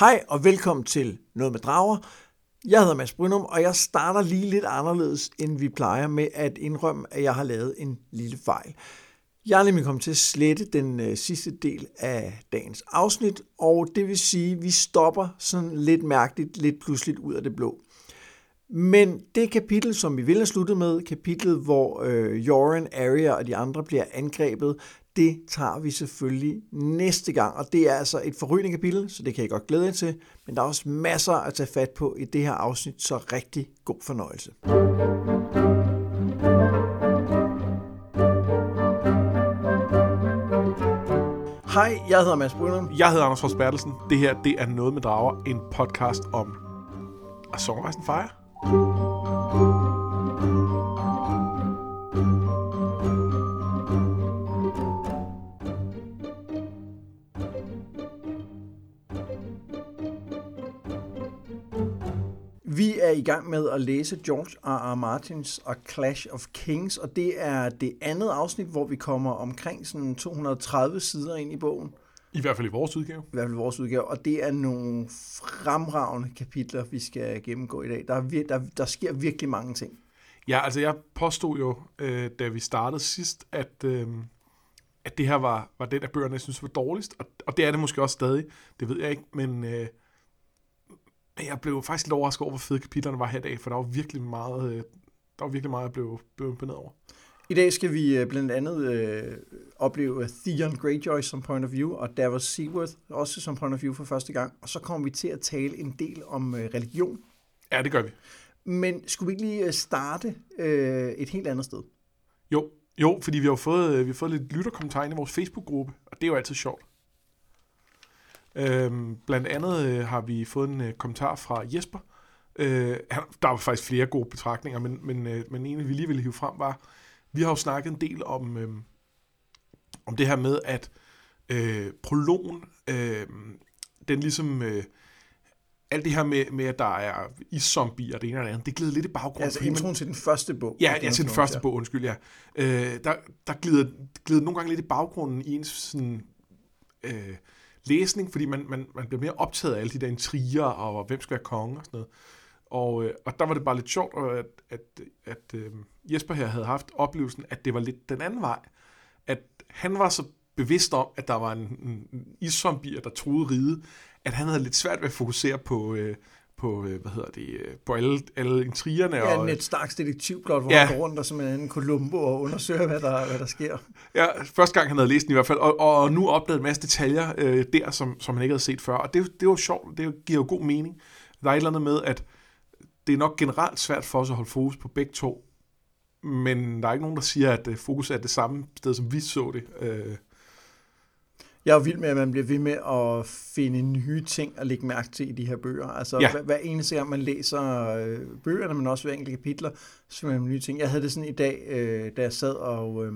Hej og velkommen til Noget med Drager. Jeg hedder Mads Brynum, og jeg starter lige lidt anderledes, end vi plejer med at indrømme, at jeg har lavet en lille fejl. Jeg er nemlig kommet til at slette den øh, sidste del af dagens afsnit, og det vil sige, at vi stopper sådan lidt mærkeligt, lidt pludseligt ud af det blå. Men det kapitel, som vi ville have sluttet med, kapitlet, hvor øh, Joran, Arya og de andre bliver angrebet, det tager vi selvfølgelig næste gang. Og det er altså et forrygende kapitel, så det kan jeg godt glæde jer til. Men der er også masser at tage fat på i det her afsnit, så rigtig god fornøjelse. Hej, jeg hedder Mads Brynum. Jeg hedder Anders Fors Bertelsen. Det her, det er Noget med Drager, en podcast om A Song fejrer? Er i gang med at læse George R. R. Martins og Clash of Kings, og det er det andet afsnit, hvor vi kommer omkring sådan 230 sider ind i bogen. I hvert fald i vores udgave. I hvert fald vores udgave, og det er nogle fremragende kapitler, vi skal gennemgå i dag. Der, er vir- der, der sker virkelig mange ting. Ja, altså jeg påstod jo, øh, da vi startede sidst, at, øh, at det her var, var den af bøgerne, jeg synes var dårligst. Og, og det er det måske også stadig. Det ved jeg ikke, men øh, jeg blev faktisk lidt overrasket over, hvor fede kapitlerne var her i dag, for der var virkelig meget, øh, der var virkelig meget, jeg blev, blev imponeret over. I dag skal vi øh, blandt andet øh, opleve Theon Greyjoy som point of view, og Davos Seaworth også som point of view for første gang. Og så kommer vi til at tale en del om øh, religion. Ja, det gør vi. Men skulle vi ikke lige øh, starte øh, et helt andet sted? Jo, jo, fordi vi har fået, vi har fået lidt lytterkommentarer i vores Facebook-gruppe, og det er jo altid sjovt. Øhm, blandt andet øh, har vi fået en øh, kommentar fra Jesper. Øh, han, der var faktisk flere gode betragtninger, men, men, øh, men en, vi lige ville hive frem var, vi har jo snakket en del om, øh, om det her med, at øh, prologen, øh, den ligesom... Øh, alt det her med, med at der er iszombier og det ene og det andet, det glider lidt i baggrunden. Altså man- introen til den første bog. Ja, ja til den første bog, undskyld, ja. Øh, der, der glider, glider nogle gange lidt i baggrunden i ens sådan, øh, læsning, fordi man, man, man bliver mere optaget af alle de der intriger, og hvem skal være konge og sådan noget. Og, øh, og der var det bare lidt sjovt, at, at, at øh, Jesper her havde haft oplevelsen, at det var lidt den anden vej. At han var så bevidst om, at der var en, en, iszombier, der troede ride, at han havde lidt svært ved at fokusere på, øh, på øh, hvad hedder det, øh, på alle, alle intrigerne. Ja, og, Ned Starks detektivplot, hvor Ja. han går rundt og som en Columbo og undersøger, hvad der, hvad der sker. Ja, første gang han havde læst den i hvert fald, og, og nu opdaget en masse detaljer øh, der, som, som han ikke havde set før. Og det, det jo sjovt, det giver jo god mening. Der er et eller andet med, at det er nok generelt svært for os at holde fokus på begge to, men der er ikke nogen, der siger, at øh, fokus er det samme sted, som vi så det. Øh, Jeg er jo vild med, at man bliver ved med at finde nye ting at lægge mærke til i de her bøger. Altså Ja. hver, hver eneste gang, man læser øh, bøgerne, men også hver enkelte kapitler, så finder man nye ting. Jeg havde det sådan i dag, øh, da jeg sad og, øh,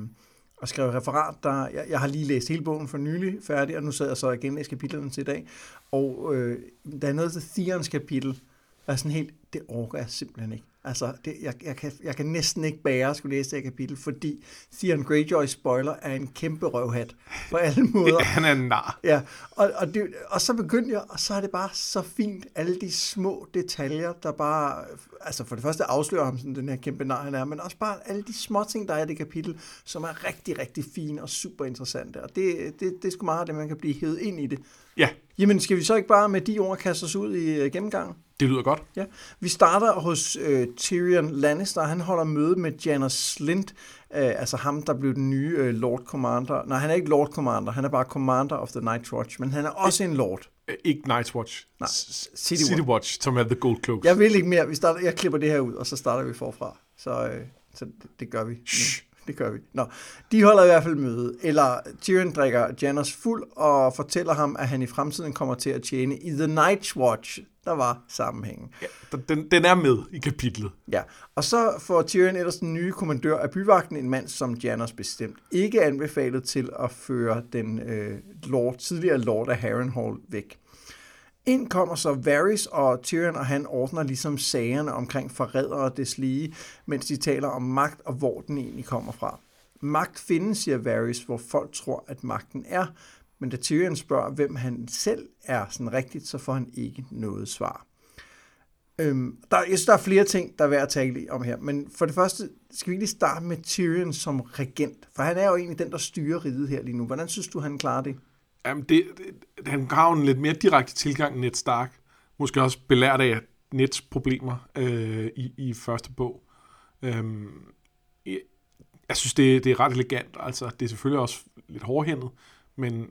og skrev referat. Der, jeg, jeg har lige læst hele bogen for nylig færdig, og nu sad jeg så igen læst kapitlerne til i dag. Og øh, der er noget til Theons kapitel, der er sådan helt, det orker jeg simpelthen ikke. Altså, det, jeg, jeg, kan, jeg kan næsten ikke bære at skulle læse det her kapitel, fordi Theon Greyjoy spoiler er en kæmpe røvhat på alle måder. han er en nar. Ja, og, og, det, og så begyndte jeg, og så er det bare så fint, alle de små detaljer, der bare, altså for det første afslører ham sådan den her kæmpe nar, han er, men også bare alle de små ting, der er i det kapitel, som er rigtig, rigtig fine og super interessante, og det, det, det er sgu meget af det, man kan blive hævet ind i det. Ja, Jamen, skal vi så ikke bare med de ord kaste os ud i øh, gennemgangen? det lyder godt. Ja, vi starter hos øh, Tyrion Lannister. Han holder møde med Janos Slint, øh, altså ham, der blev den nye øh, Lord Commander. Nej, han er ikke Lord Commander, han er bare Commander of the Night Watch, men han er også en Lord. Øh, Ikke Night's Watch. Nej, City City Watch, som er The Gold Cloaks. Jeg vil ikke mere. Vi starter, jeg klipper det her ud, og så starter vi forfra. Så, øh, så det, det gør vi. Shh. Det gør vi. Nå, de holder i hvert fald møde. Eller Tyrion drikker Janos fuld og fortæller ham, at han i fremtiden kommer til at tjene i The Night Watch. Der var sammenhængen. Ja, den, den er med i kapitlet. Ja, og så får Tyrion ellers den nye kommandør af byvagten, en mand, som Janos bestemt ikke anbefalet til at føre den øh, lord, tidligere lord af Harrenhal væk. Ind kommer så Varys, og Tyrion og han ordner ligesom sagerne omkring forrædere og deslige, mens de taler om magt og hvor den egentlig kommer fra. Magt findes, siger Varys, hvor folk tror, at magten er, Men da Tyrion spørger, hvem han selv er sådan rigtigt, så får han ikke noget svar. Øhm, der, jeg synes, der er flere ting, der er værd at tale om her. Men for det første skal vi lige starte med Tyrion som regent. For han er jo egentlig den, der styrer riget her lige nu. Hvordan synes du, han klarer det? Jamen, det, det, han har en lidt mere direkte tilgang end Ned Stark. Måske også belært af Nets problemer øh, i, i første bog. Øhm, jeg, jeg synes, det, det er ret elegant. Altså, det er selvfølgelig også lidt hårdhændet, men,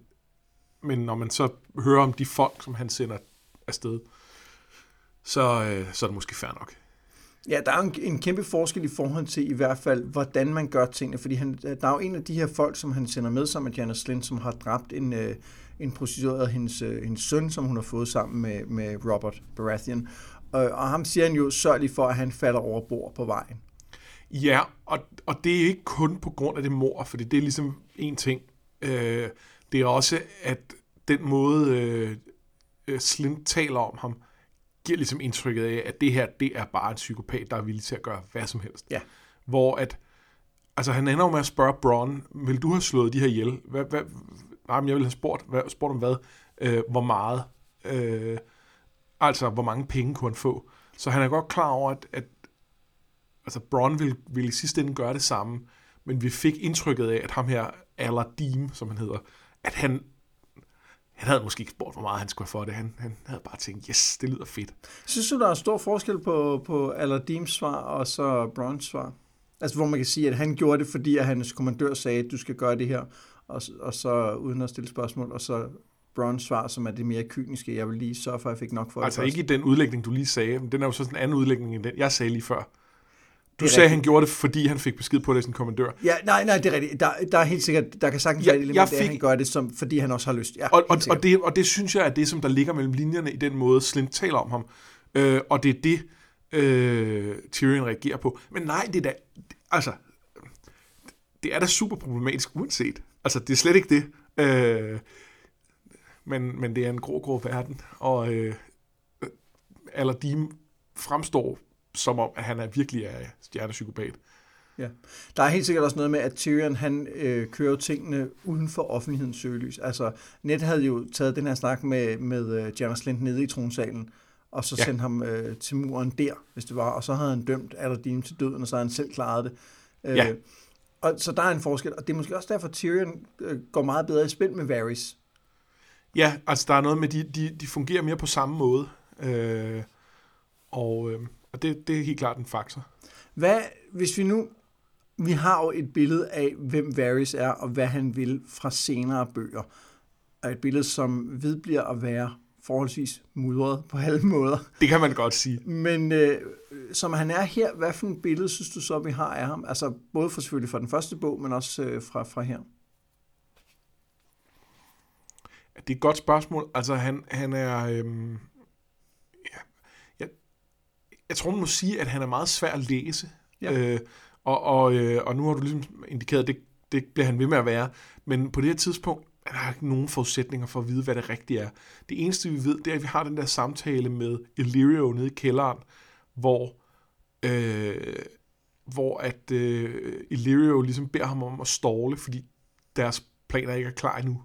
men når man så hører om de folk, som han sender afsted, så, øh, så er det måske fair nok. Ja, der er en, en kæmpe forskel i forhold til i hvert fald, hvordan man gør tingene, fordi han, øh, der er jo en af de her folk, som han sender med sammen med Janice Lind, som har dræbt en, øh, en prostitueret hendes, øh, hendes søn, som hun har fået sammen med, med Robert Baratheon. Og, og ham siger han jo, sørg lige for, at han falder over bord på vejen. Ja, og, og det er ikke kun på grund af det mor, fordi det er ligesom en ting. Øh, det er også, at den måde øh, øh Slint taler om ham, giver ligesom indtrykket af, at det her, det er bare en psykopat, der er villig til at gøre hvad som helst. Ja. Hvor at, altså han ender med at spørge Bron, vil du have slået de her ihjel? Hvad, hvad, nej, men jeg vil have spurgt, hvad, spurgt om hvad? Øh, hvor meget? Øh, altså, hvor mange penge kunne han få? Så han er godt klar over, at, at altså Bron vil, vil i sidste ende gøre det samme, men vi fik indtrykket af, at ham her, Aladdin, som han hedder, at han han havde måske ikke spurgt, hvor meget han skulle have for det. Han, han havde bare tænkt, yes, det lyder fedt. Synes du, der er stor forskel på, på Aladims svar og så Browns svar? Altså, hvor man kan sige, at han gjorde det, fordi at hans kommandør sagde, at du skal gøre det her, og, og så uden at stille spørgsmål, og så Browns svar, som er det mere kyniske, jeg vil lige sørge for, at jeg fik nok for altså det Altså ikke i den udlægning, du lige sagde, men den er jo sådan en anden udlægning end den, jeg sagde lige før. Du sagde, at han gjorde det, fordi han fik besked på det som kommandør. Ja, nej, nej, det er rigtigt. Der, der er helt sikkert, der kan sagtens ja, være et element fik... af, at han gør det, som, fordi han også har lyst. Ja, og, og, og, det, og det synes jeg er det, som der ligger mellem linjerne i den måde, Slint taler om ham. Øh, og det er det, øh, Tyrion reagerer på. Men nej, det er da, altså, det er da super problematisk uanset. Altså, det er slet ikke det. Øh, men, men det er en grå, grå verden, og øh, Aladdin fremstår som om, at han er virkelig er stjernepsykopat. Ja. Der er helt sikkert også noget med, at Tyrion han øh, kører tingene uden for offentlighedens søgelys. Altså, Ned havde jo taget den her snak med, med uh, Janos Lind nede i tronsalen, og så ja. sendt ham øh, til muren der, hvis det var, og så havde han dømt Aladdin til døden, og så havde han selv klaret det. Øh, ja. og, så der er en forskel, og det er måske også derfor, Tyrion øh, går meget bedre i spil med Varys. Ja, altså der er noget med, de, de, de fungerer mere på samme måde. Øh, og, øh, og det, det er helt klart en faktor. Hvad, hvis vi nu, vi har jo et billede af, hvem Varys er, og hvad han vil fra senere bøger. Og et billede, som vedbliver at være forholdsvis mudret på alle måder. Det kan man godt sige. Men øh, som han er her, hvad for et billede synes du så, vi har af ham? Altså både for selvfølgelig fra den første bog, men også øh, fra, fra her. Det er et godt spørgsmål. Altså han, han er... Øhm, jeg tror, man må sige, at han er meget svær at læse. Ja. Øh, og, og, øh, og nu har du ligesom indikeret, at det, det bliver han ved med at være. Men på det her tidspunkt er der ikke nogen forudsætninger for at vide, hvad det rigtige er. Det eneste, vi ved, det er, at vi har den der samtale med Illyrio nede i kælderen, hvor, øh, hvor at øh, Illyrio ligesom beder ham om at ståle, fordi deres planer ikke er klar endnu.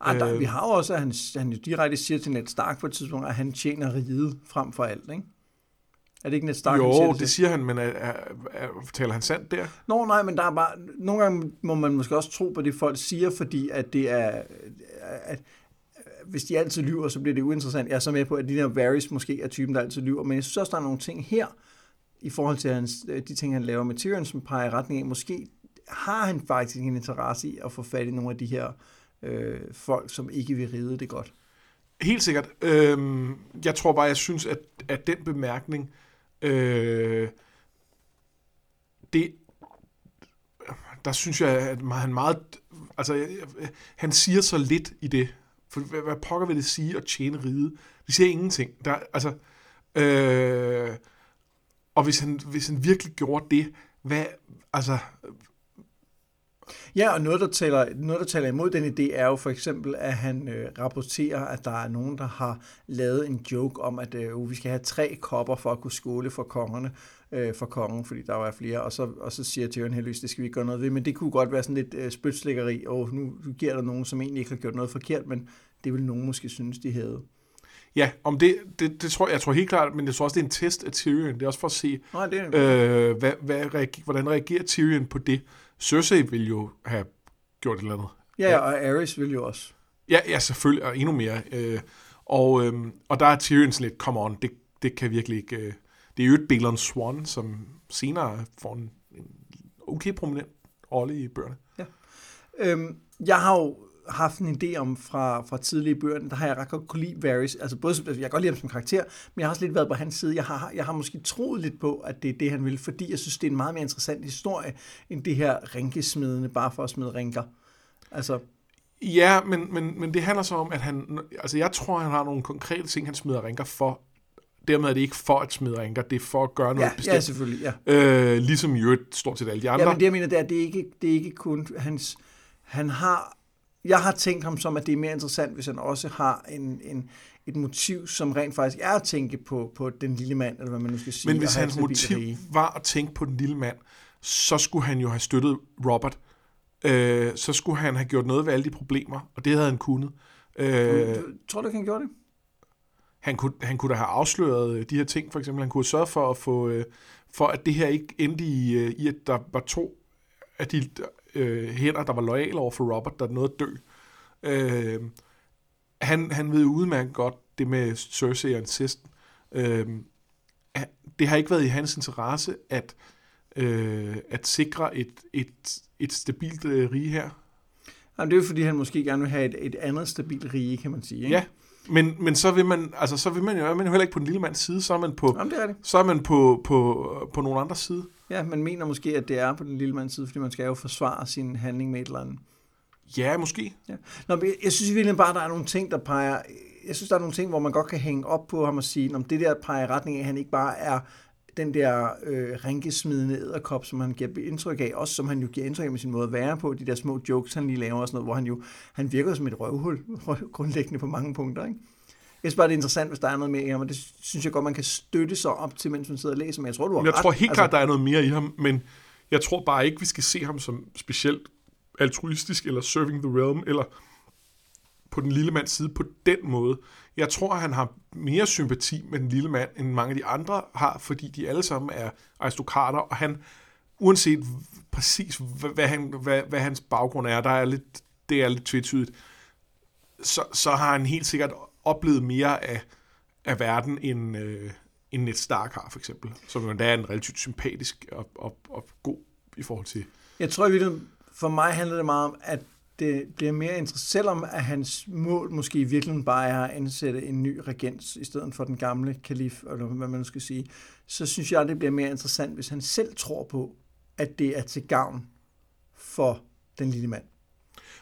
Ah, der, øh, vi har jo også, at han, han jo direkte siger til Ned Stark på et tidspunkt, at han tjener riget frem for alt, ikke? Er det ikke net Stark, Jo, siger det, det siger han, men er, er, er, taler han sandt der? Nå, nej, men der er bare... Nogle gange må man måske også tro på det, folk siger, fordi at det er... At, hvis de altid lyver, så bliver det uinteressant. Jeg er så med på, at de der Varys måske er typen, der altid lyver, men jeg synes også, der er nogle ting her, i forhold til hans, de ting, han laver med Tyrion, som peger i retning af, måske har han faktisk en interesse i at få fat i nogle af de her øh, folk, som ikke vil ride det godt. Helt sikkert. Øhm, jeg tror bare, jeg synes, at, at den bemærkning, Øh, Øh, det, der synes jeg, at han meget, altså han siger så lidt i det, for hvad, hvad pokker vil det sige at tjene ride? Det siger ingenting. Der, altså, øh, og hvis han, hvis han virkelig gjorde det, hvad, altså, Ja, og noget der, taler, noget, der taler imod den idé, er jo for eksempel, at han øh, rapporterer, at der er nogen, der har lavet en joke om, at øh, vi skal have tre kopper for at kunne skåle for kongerne, øh, for kongen, fordi der var flere, og så, og så siger Tyrion heldigvis, det skal vi ikke gøre noget ved, men det kunne godt være sådan lidt øh, spytslækkeri, og nu giver der nogen, som egentlig ikke har gjort noget forkert, men det vil nogen måske synes, de havde. Ja, om det, det, det tror jeg, jeg tror helt klart, men jeg tror også, det er en test af Tyrion. Det er også for at se, Nej, det er... øh, hvad, hvad reager, hvordan reagerer Tyrion på det. Cersei vil jo have gjort et eller andet. Ja, ja, og Aerys vil jo også. Ja, ja selvfølgelig, og endnu mere. Øh, og, øh, og der er Tyrion sådan lidt, come on, det, det kan virkelig ikke... Øh, det er jo et Balon Swan, som senere får en, en okay prominent rolle i bøgerne. Ja. Øhm, jeg har jo haft en idé om fra, fra tidlige bøger, der har jeg ret godt kunne lide Varys. Altså både, jeg kan godt lide ham som karakter, men jeg har også lidt været på hans side. Jeg har, jeg har måske troet lidt på, at det er det, han vil, fordi jeg synes, det er en meget mere interessant historie, end det her rinkesmidende, bare for at smide rinker. Altså, Ja, men, men, men det handler så om, at han... Altså, jeg tror, han har nogle konkrete ting, han smider rinker for. Dermed er det ikke for at smide rinker, det er for at gøre noget ja, bestemt. ja, selvfølgelig, ja. Øh, ligesom i øvrigt stort set alle de andre. Ja, men det jeg mener, det er, det er ikke, det er ikke kun hans... Han har... Jeg har tænkt ham som, at det er mere interessant, hvis han også har en, en, et motiv, som rent faktisk er at tænke på, på den lille mand, eller hvad man nu skal sige. Men hvis hans motiv var at tænke på den lille mand, så skulle han jo have støttet Robert. Øh, så skulle han have gjort noget ved alle de problemer, og det havde han kunnet. Øh, Du- Tror du han gjorde det? han, kunne, han kunne da have afsløret øh, de her ting, for eksempel. Han kunne have sørget for, at få, øh, for at det her ikke endte i, øh, i, at der var to af de øh, hænder, der var lojale over for Robert, der nåede at dø. Øh, han, han ved udmærket godt det med Cersei og incesten. Øh, det har ikke været i hans interesse at, øh, at sikre et, et, et stabilt øh, rige her. Jamen, det er jo fordi, han måske gerne vil have et, et andet stabilt rige, kan man sige. Ikke? Ja, men, men så vil man, altså, så vil man jo, er man jo heller ikke på den lille mands side, så er man på, Jamen, det er det. så er man på, på, på nogen andres side. Ja, man mener måske, at det er på den lille mands side, fordi man skal jo forsvare sin handling med et eller andet. Ja, måske. Ja. Nå, men jeg, jeg synes virkelig bare, at der er nogle ting, der peger... Jeg synes, der er nogle ting, hvor man godt kan hænge op på ham og sige, om det der peger i retning af, at han ikke bare er den der øh, rinkesmidende æderkop, som han giver indtryk af, også som han jo giver indtryk af med sin måde at være på, de der små jokes, han lige laver og sådan noget, hvor han jo han virker som et røvhul, grundlæggende på mange punkter, ikke? Jeg synes bare, det er interessant, hvis der er noget mere i ham, og det synes jeg godt, man kan støtte sig op til, mens man sidder og læser, men jeg tror, du har Jeg ret. tror helt klart, der er noget mere i ham, men jeg tror bare ikke, vi skal se ham som specielt altruistisk, eller serving the realm, eller på den lille mands side på den måde. Jeg tror, han har mere sympati med den lille mand, end mange af de andre har, fordi de alle sammen er aristokrater, og han, uanset præcis, hvad, hvad, han, hvad, hvad hans baggrund er, der er lidt, det er lidt tvetydigt, så, så har han helt sikkert oplevet mere af, af verden, end, øh, end Ned Stark har, for eksempel. Som jo endda er en relativt sympatisk og, og, og god i forhold til... Jeg tror virkeligheden, for mig handler det meget om, at det bliver mere interessant, selvom at hans mål måske i virkeligheden bare er at ansætte en ny regent, i stedet for den gamle kalif, eller hvad man nu skal sige, så synes jeg, det bliver mere interessant, hvis han selv tror på, at det er til gavn for den lille mand.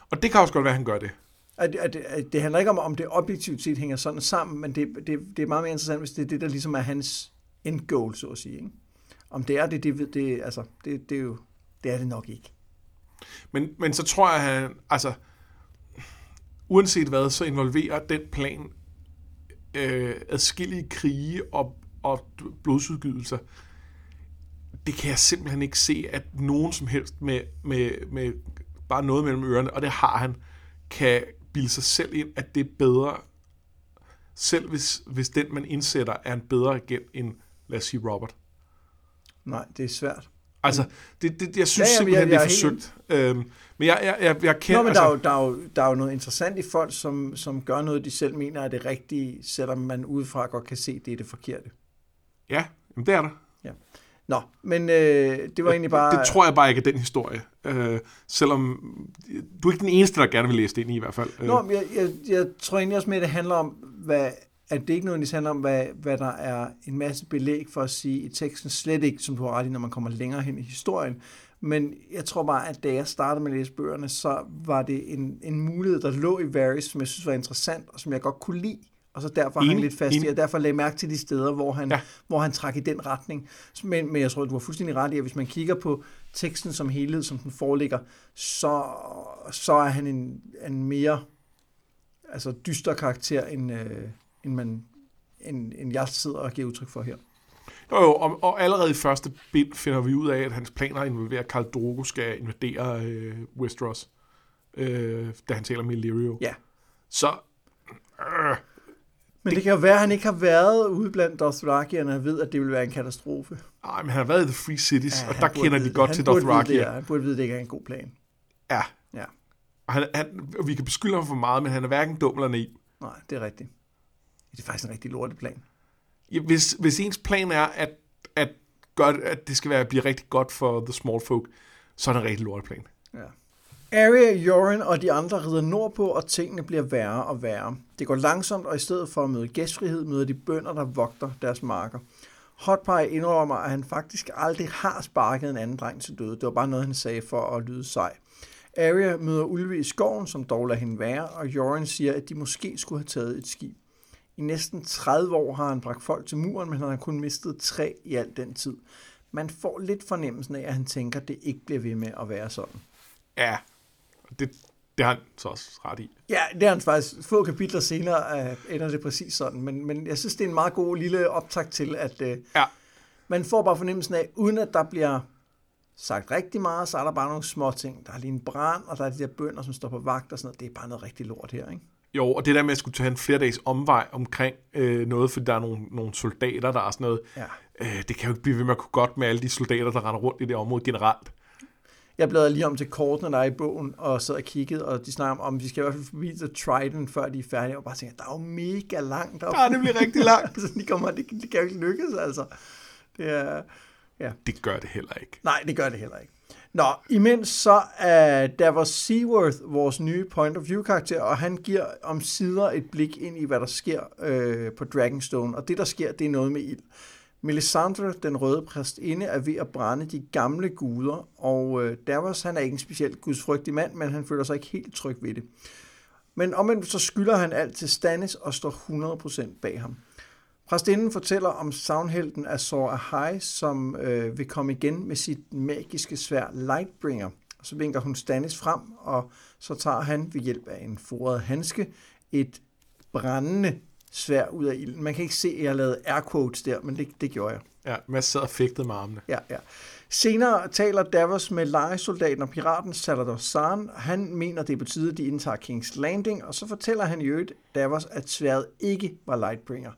Og det kan også godt være, at han gør det. At, at, at det handler ikke om, om det objektivt set hænger sådan sammen, men det, det, det er meget mere interessant, hvis det er det, der ligesom er hans end goal, så at sige. Ikke? Om det er det, det, ved- det, altså, det, det er jo, det er det nok ikke. Men, men så tror jeg, at han, altså, uanset hvad, så involverer den plan øh, adskillige krige og, og blodsudgydelser. Det kan jeg simpelthen ikke se, at nogen som helst med, med, med bare noget mellem ørerne, og det har han, kan bilde sig selv ind, at det er bedre, selv hvis, hvis den, man indsætter, er en bedre agent end, lad os sige, Robert. Nej, det er svært. Altså, det, det, jeg synes Ja, ja, ja, simpelthen, jeg- det er jeg er helt forsøgt. Øhm, men jeg, jeg, jeg, jeg kender... Nå, men altså, der, er jo, der, er jo, der er jo noget interessant i folk, som, som gør noget, de selv mener er det rigtige, selvom man udefra godt kan se, det er det forkerte. Ja, jamen, det er der. Nå, men øh, det var egentlig bare... Det tror jeg bare ikke er den historie. Øh, selvom du er ikke den eneste, der gerne vil læse det ind i, i hvert fald. Øh, Nå, men jeg, jeg, jeg tror egentlig også at det handler om, hvad, at det ikke nødvendigvis handler om, hvad, hvad der er en masse belæg for at sige i teksten. Slet ikke, som du har ret i, når man kommer længere hen i historien. Men jeg tror bare, at da jeg startede med at læse bøgerne, så var det en, en mulighed, der lå i Varys, som jeg synes var interessant, og som jeg godt kunne lide. Og så derfor Enig, lidt fast i, og derfor lagde mærke til de steder, hvor han, ja. hvor han trak i den retning. Men, men jeg tror, du har fuldstændig ret i, at hvis man kigger på teksten som helhed, som den foreligger, så, så er han en, en mere altså dyster karakter, end, øh, end, man, end, end jeg sidder og giver udtryk for her. Jo, jo, og, og allerede i første bind finder vi ud af, at hans planer involverer, at Khal Drogo skal invadere øh, Westeros, øh, da han taler med Illyrio. Ja. Så, øh, Men det kan jo være, at han ikke har været ude blandt Dothrakierne og ved, at det vil være en katastrofe. ej, men han har været i The Free Cities, ja, og der kender de vide- godt han til burde vide Dothraki. det, ja. Han burde vide, at det ikke er en god plan. Ja. Ja. Og han, han, vi kan beskylde ham for meget, men han er hverken dum eller naiv. Nej, det er rigtigt. Det er faktisk en rigtig lorteplan. Ja, Hvis, hvis ens plan er, at, at, gøre, at det skal være, blive rigtig godt for The Small Folk, så er det en rigtig lorteplan. Ja. Arya, Jorin og de andre rider nordpå, og tingene bliver værre og værre. Det går langsomt, og i stedet for at møde gæstfrihed, møder de bønder, der vogter deres marker. Hotpie indrømmer, at han faktisk aldrig har sparket en anden dreng til døde. Det var bare noget, han sagde for at lyde sej. Arya møder Ulve i skoven, som dog lader hende være, og Jorin siger, at de måske skulle have taget et skib. I næsten 30 år har han bragt folk til muren, men han har kun mistet tre i al den tid. Man får lidt fornemmelsen af, at han tænker, at det ikke bliver ved med at være sådan. Ja, det, det har han så også ret i. Ja, det er han faktisk. Få kapitler senere uh, ender det præcis sådan, men, men jeg synes, det er en meget god lille optakt til, at uh, Ja, man får bare fornemmelsen af, uden at der bliver sagt rigtig meget, så er der bare nogle små ting. Der er lige en brand, og der er de der bønder, som står på vagt og sådan noget. Det er bare noget rigtig lort her, ikke? Jo, og det der med at skulle tage en flere dages omvej omkring øh, noget, fordi der er nogle, nogle soldater, der er sådan noget, Ja. øh, det kan jo ikke blive ved med at kunne godt med alle de soldater, der render rundt i det område generelt. Jeg bladrede lige om til kortene, der er i bogen, og sad og kiggede, og de snakker om, om vi skal i hvert fald forbi The Trident, før de er færdige. Og bare tænker, der er jo mega langt op. Der er nemlig rigtig langt. altså, de kommer, det, det kan jo ikke lykkes, altså. Det er, ja. Det gør det heller ikke. Nej, det gør det heller ikke. Nå, imens så er Davos Seaworth vores nye point of view karakter, og han giver om sider et blik ind i, hvad der sker øh, på Dragonstone. Og det, der sker, det er noget med ild. Melisandre, den røde præstinde, er ved at brænde de gamle guder, og øh, Davos, han er ikke en specielt gudsfrygtig mand, men han føler sig ikke helt tryg ved det. Men omvendt så skylder han alt til Stannis og står 100% bag ham. Præstinden fortæller om savnhelten Azor Ahai, som øh, vil komme igen med sit magiske svær Lightbringer. Så vinker hun Stannis frem, og så tager han ved hjælp af en foret handske et brændende svær ud af ilden. Man kan ikke se, at jeg lavet air quotes der, men det, det gjorde jeg. Ja, Mads sad og fægtede med armene. Ja, ja. Senere taler Davos med lejesoldaten og piraten Salvador San. Han mener, det er på tide, at de indtager King's Landing, og så fortæller han i øvrigt Davos, at sværet ikke var Lightbringer.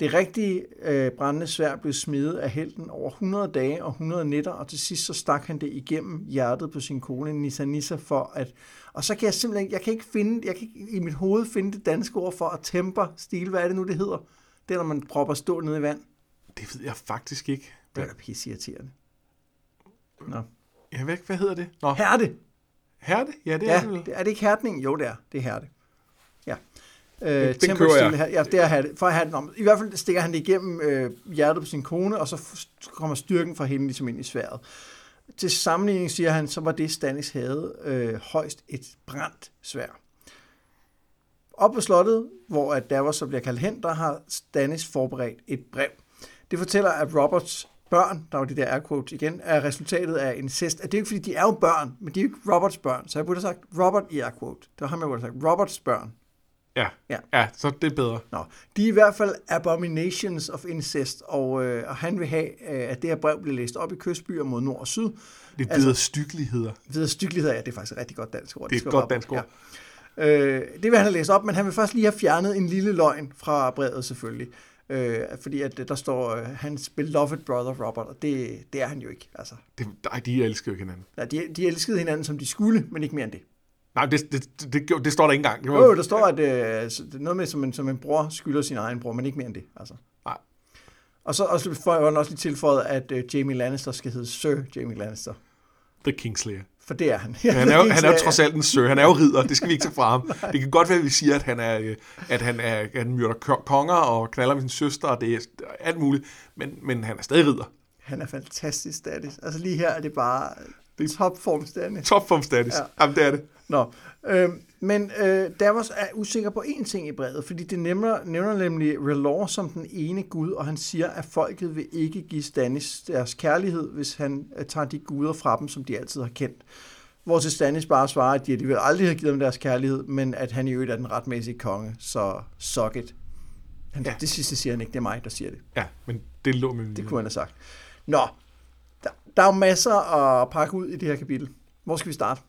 Det rigtige øh, brændende svær blev smidet af helten over 100 dage og 100 nætter, og til sidst så stak han det igennem hjertet på sin kone Nissa Nissa for at... Og så kan jeg simpelthen jeg kan ikke finde, jeg kan ikke i mit hoved finde det danske ord for at temper stil. Hvad er det nu, det hedder? Det er, når man propper stål ned i vand. Det ved jeg faktisk ikke. Det er da pisseirriterende. Nå. Jeg ved ikke, hvad hedder det? Nå, Hærde. hærde? Ja, det er Ja, det er det ikke hærdning? Jo, det er. Det er hærde. Ja. Øh, den køber jeg. Ja, det er hærde. For den om. I hvert fald stikker han det igennem øh, hjertet på sin kone, og så kommer styrken fra hende ligesom ind i sværet. Til sammenligning siger han, så var det Stannis havde øh, højst et brændt svær. Op på slottet, hvor at Davos så bliver kaldt hen, der har Stannis forberedt et brev. Det fortæller, at Roberts børn, der var de der air quotes igen, er resultatet af incest. Det er jo ikke, fordi de er jo børn, men de er jo ikke Roberts børn. Så jeg burde have sagt Robert i air quote. Det var ham, jeg burde have sagt. Roberts børn. Ja. Ja. ja, så det er bedre. Nå, de er i hvert fald abominations of incest, og, øh, og han vil have, øh, at det her brev bliver læst op i kystbyer mod nord og syd. Det Altså- altså, styggeligheder. Videre styggeligheder, ja, det er faktisk et rigtig godt dansk ord. Det er et godt dansk ord. Ja. Øh, det vil han have læst op, men han vil først lige have fjernet en lille løgn fra brevet selvfølgelig. Øh, fordi at øh, der står øh, hans beloved brother Robert, og det, det er han jo ikke. Altså, Det, nej, de elsker jo ikke hinanden. ja, de, de elskede hinanden, som de skulle, men ikke mere end det. Nej, det, det, det, det, det står der ikke engang. Det var, Jo, der står, at øh, noget med, som en, som en bror skylder sin egen bror, men ikke mere end det. Altså. Nej. Og så og så får han også lige tilføjet, at øh, Jamie Lannister skal hedde Sir Jamie Lannister. The Kingslayer. For det er han. Ja, han, er jo, han er jo trods alt en sir. Han er jo ridder. Det skal vi ikke tage fra ham. Det kan godt være, at vi siger, at han er, øh, at han er, han myrder ko- konger og knaller med sin søster, og det er alt muligt. Men, men han er stadig ridder. Han er fantastisk status. Altså lige her er det bare... Det er topform Stannis. Topform Stannis. Ja. Ja. Jamen, det er det. Nå, øh, men øh, Davos er usikker på én ting i brevet, fordi det nævner, nævner nemlig Relor som den ene gud, og han siger, at folket vil ikke give Stannis deres kærlighed, hvis han øh, tager de guder fra dem, som de altid har kendt. Hvor til Stannis bare svarer, at de, vil aldrig have givet dem deres kærlighed, men at han i øvrigt er den retmæssige konge, så suck it. Han, ja. Det sidste siger han ikke, det er mig, der siger det. Ja, men det lå med Det kunne han have sagt. Nå, der, er jo masser at pakke ud i det her kapitel. Hvor skal vi starte?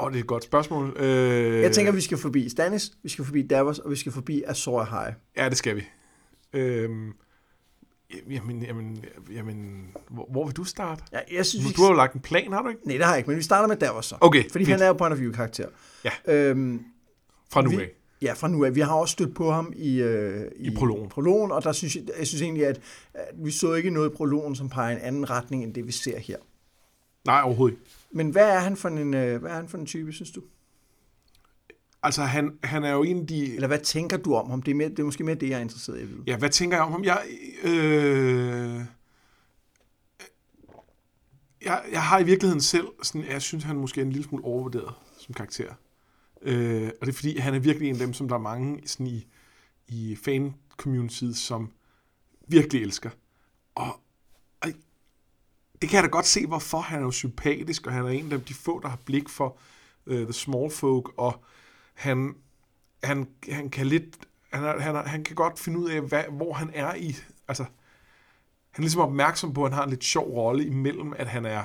Åh, det er et godt spørgsmål. Øh, Jeg tænker, vi skal forbi Stannis, vi skal forbi Davos, og vi skal forbi Azor Ahai. Ja, det skal vi. Øhm, jamen, jamen, jamen hvor, hvor vil du starte? Ja, jeg synes, Du, vi... du har jo lagt en plan, har du ikke? Nej, det har jeg ikke, men vi starter med Davos så. Okay, Fordi fint. han er jo point of view karakter. Ja. Øhm, Fra nu vi- af. Ja, fra nu af. Vi har også stødt på ham i, øh, I prologen. prologen, og der synes jeg, jeg synes egentlig, at, at vi så ikke noget i prologen, som peger i en anden retning, end det vi ser her. Nej, overhovedet ikke. Men hvad er han for en, øh, hvad er han for en type, synes du? Altså, han, han er jo en af de... Eller hvad tænker du om ham? Det er, mere, det er måske mere det, jeg er interesseret i. Ja, hvad tænker jeg om ham? Jeg, øh, jeg, jeg har i virkeligheden selv, sådan, jeg synes, han måske er en lille smule overvurderet som karakter. Øh, og det er fordi, han er virkelig en af dem, som der er mange sådan i, i fan-communityet, som virkelig elsker. Og, og det kan jeg da godt se, hvorfor han er jo sympatisk, og han er en af dem, de få, der har blik for uh, the small folk, og han, han, han kan lidt, han, er, han, er, han kan godt finde ud af, hvad, hvor han er i, altså, han er ligesom opmærksom på, at han har en lidt sjov rolle imellem, at han er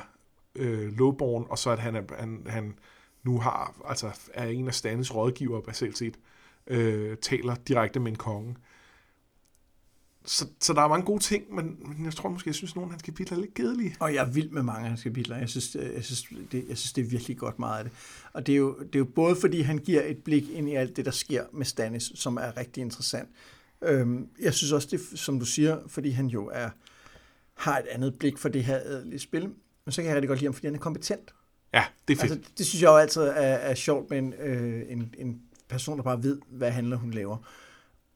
øh, lowborn, og så at han, er, han, han nu har, altså er en af Stannis rådgiver, basalt set, øh, taler direkte med en konge. Så, så der er mange gode ting, men, men jeg tror måske, jeg synes, at nogle af hans kapitler er lidt kedelige. Og jeg er vild med mange af hans kapitler. Jeg synes, øh, jeg synes, det, jeg synes, det er virkelig godt meget af det. Og det er, jo, det er jo både, fordi han giver et blik ind i alt det, der sker med Stannis, som er rigtig interessant. Øhm, jeg synes også, det som du siger, fordi han jo er, har et andet blik for det her adelige spil, men så kan jeg rigtig godt lide ham, fordi han er kompetent. Ja, det er fedt. Altså, det synes jeg jo altid er, er sjovt med en, øh, en, en person, der bare ved, hvad handler hun laver.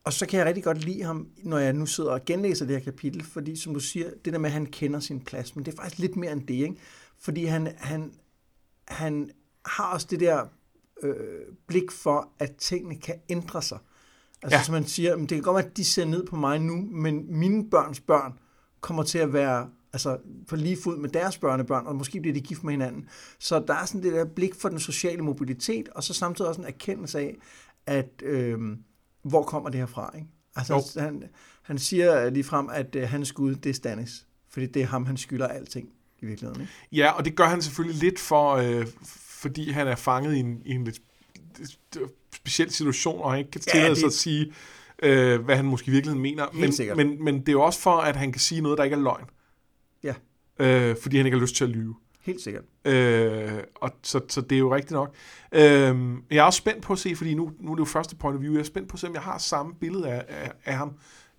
Og så kan jeg rigtig godt lide ham, når jeg nu sidder og genlæser det her kapitel, fordi som du siger, det der med, at han kender sin plads, men det er faktisk lidt mere end det, ikke? Fordi han, han, han har også det der øh, blik for, at tingene kan ændre sig. Altså Ja. som man siger, "Men det kan godt være, at de ser ned på mig nu, men mine børns børn kommer til at være altså, på lige fod med deres børnebørn, og måske bliver de gift med hinanden. Så der er sådan det der blik for den sociale mobilitet, og så samtidig også en erkendelse af, at øh, hvor kommer det her fra? Ikke? Altså, han, han siger lige frem, at øh, hans gud, det er Stannis, fordi det er ham, han skylder alting i virkeligheden. Ikke? Ja, og det gør han selvfølgelig lidt for, øh, fordi han er fanget i en, i en lidt speciel situation, og han ikke kan Ja, tillade det- sig at sige, øh, hvad han måske i virkeligheden mener. Men, sikkert. men, men det er jo også for, at han kan sige noget, der ikke er løgn. Øh, fordi han ikke har lyst til at lyve. Helt sikkert. Øh, og så, så det er jo rigtigt nok. Øh, jeg er også spændt på at se, fordi nu, nu er det jo første point of view, jeg er spændt på at se, om jeg har samme billede af, af, af ham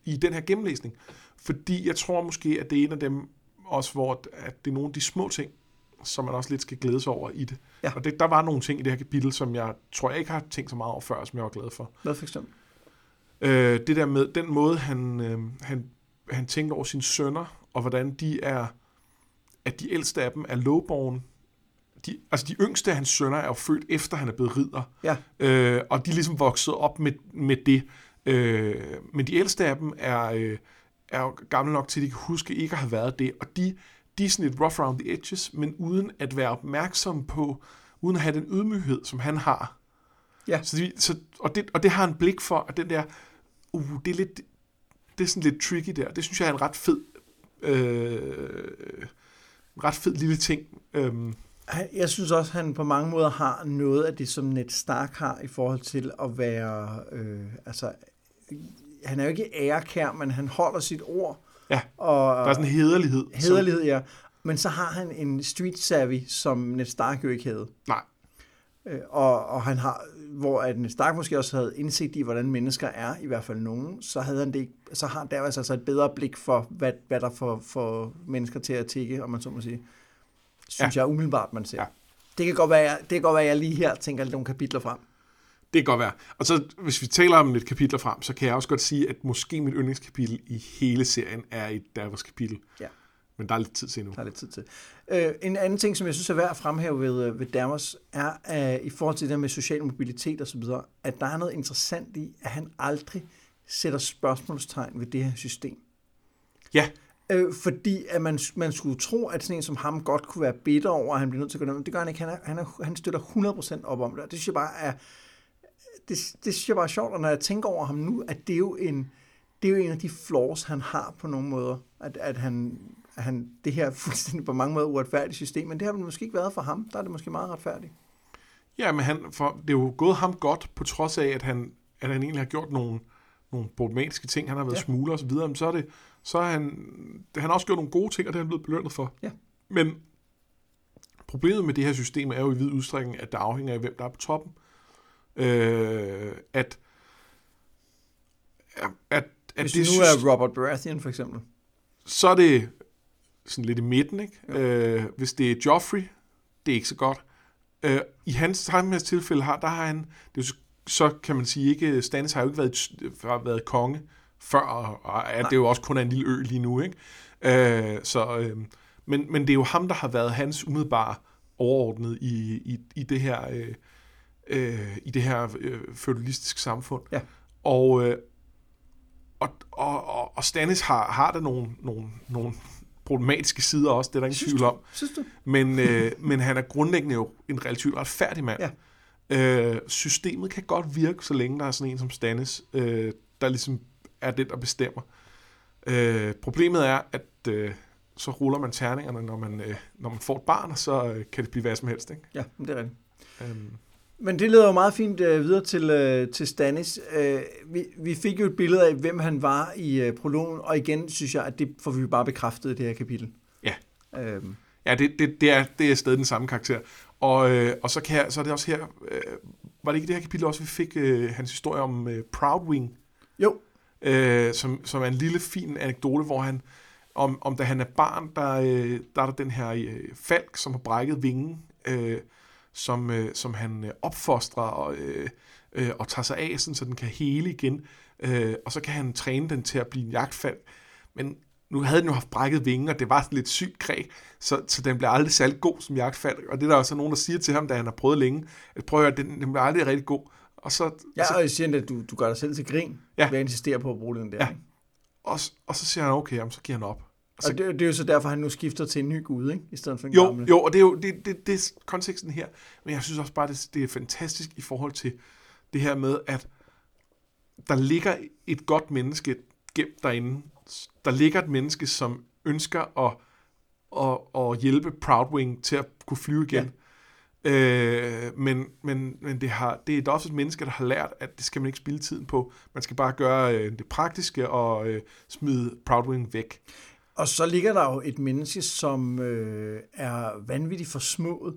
i den her gennemlæsning. Fordi jeg tror måske, at det er en af dem også, hvor at det er nogle af de små ting, som man også lidt skal glæde sig over i det. Ja. Og det, der var nogle ting i det her kapitel, som jeg tror, jeg ikke har tænkt så meget over før, som jeg var glad for. Hvad for eksempel? Øh, det der med den måde, han, øh, han, han tænker over sine sønner, og hvordan de er, at de ældste af dem er lowborn. De, altså de yngste af hans sønner er jo født efter, han er blevet ridder. Ja. Øh, og de er ligesom vokset op med, med det. Øh, men de ældste af dem er, øh, er jo gamle nok til, at de kan huske ikke at have været det. Og de, de er sådan lidt rough around the edges, men uden at være opmærksom på, uden at have den ydmyghed, som han har. Ja. Så de, så, og, det, og det har han blik for, at den der, uh, det er lidt, det er sådan lidt tricky der. Det synes jeg er en ret fed, øh, ret fed lille ting. Øhm, Jeg synes også, at han på mange måder har noget af det, som Ned Stark har i forhold til at være... Øh, altså, han er jo ikke ærekær, men han holder sit ord. Ja, og, der er sådan en hederlighed. som- Hederlighed, ja. Men så har han en street savvy, som Ned Stark jo ikke havde. Nej, Øh, Og, og han har, hvor at Stark måske også havde indsigt i, hvordan mennesker er, i hvert fald nogen, så havde han det ikke, så har der altså et bedre blik for, hvad, hvad der får, får mennesker til at tikke, om man så må sige. Synes ja. jeg umiddelbart, man ser. Ja. Det kan godt være, jeg, det kan godt være, jeg lige her tænker nogle kapitler frem. det kan godt være. Og så, hvis vi taler om lidt kapitler frem, så kan jeg også godt sige, at måske mit yndlingskapitel i hele serien er et Davos kapitel Ja. Men der er lidt tid til endnu. Der er lidt tid til. Øh, en anden ting, som jeg synes er værd at fremhæve ved, øh, ved Dammers, er uh, i forhold til det med social mobilitet og så videre, at der er noget interessant i, at han aldrig sætter spørgsmålstegn ved det her system. Ja. Øh, fordi at man, man skulle tro, at sådan en som ham godt kunne være bitter over, at han bliver nødt til at gå ned. Det gør han ikke. Han, er, han, er, han støtter 100% op om det. Det synes jeg bare er, det, det synes jeg bare er sjovt, og når jeg tænker over ham nu, at det er jo en, det er jo en af de flaws, han har på nogle måder. At, at han, han, det her er fuldstændig på mange måder uretfærdigt system, men det har det måske ikke været for ham. Der er det måske meget retfærdigt. Ja, men han, for, det er jo gået ham godt, på trods af, at han, at han egentlig har gjort nogle, nogle problematiske ting. Han har været ja. smugler og så videre, men så er det, så er han, han har også gjort nogle gode ting, og det er han blevet belønnet for. Ja. Men problemet med det her system er jo i vid udstrækning, at det afhænger af, hvem der er på toppen. Øh, at, at, at Hvis det nu er Robert Baratheon for eksempel. Så er det sådan lidt i midten, ikke? Øh, hvis det er Joffrey, det er ikke så godt. Øh, I hans, hans tilfælde har, der har han, det er så kan man sige ikke, Stannis har jo ikke været, været konge før, og er det er jo også kun en lille ø lige nu, ikke? Øh, så, øh, men, men det er jo ham, der har været hans umiddelbare overordnet i, i, i det her øh, øh, i det her øh, feudalistiske samfund. Ja. Og, øh, og, og, og Stannis har, har der nogle, nogle, nogle problematiske sider også, det er der ingen tvivl om. Synes du? Men, øh, men han er grundlæggende jo en relativt retfærdig mand. Ja. Øh, systemet kan godt virke, så længe der er sådan en som Stannis, øh, der ligesom er det, der bestemmer. Øh, problemet er, at øh, så ruller man terningerne, når man, øh, når man får et barn, og så øh, kan det blive hvad som helst. Ikke? Ja, det er rigtigt. Øhm. Men det leder jo meget fint øh, videre til, øh, til Stannis. Øh, vi, vi fik jo et billede af, hvem han var i øh, prologen, og igen synes jeg, at det får vi bare bekræftet i det her kapitel. Ja. Øhm. Ja, det, det, det, er, det er stadig den samme karakter. Og, øh, og så, kan jeg, så er det også her, øh, var det ikke det her kapitel også, vi fik øh, hans historie om øh, Proudwing? Jo. Øh, som, som er en lille, fin anekdote, hvor han, om, om da han er barn, der, øh, der er der den her øh, falk, som har brækket vingen, øh, som, øh, som han øh, opfostrer og, øh, øh, og tager sig af, sådan, så den kan hele igen. Øh, og så kan han træne den til at blive en jagtfald. Men nu havde den jo haft brækket vinger, og det var sådan lidt sygt kræg, så, så den blev aldrig særlig god som jagtfald. Og det er der også nogen, der siger til ham, da han har prøvet længe, at prøv at høre, den, den bliver aldrig rigtig god. Og så, ja, så, og jeg siger, at du, du gør dig selv til grin, ja. ved at insistere på at bruge den der. Ja. Og, og så siger han, okay, jamen, så giver han op. Og, så, og det, det er jo så derfor, han nu skifter til en ny gud, ikke? I stedet for en jo, gamle. Jo, og det er jo det, det, det er konteksten her. Men jeg synes også bare, det, det er fantastisk i forhold til det her med, at der ligger et godt menneske gemt derinde. Der ligger et menneske, som ønsker at, at, at hjælpe Proudwing til at kunne flyve igen. Ja. Øh, men men, men det, har, det er også et menneske, der har lært, at det skal man ikke spille tiden på. Man skal bare gøre øh, det praktiske og øh, smide Proudwing væk. Og så ligger der jo et menneske, som øh, er vanvittigt forsmået.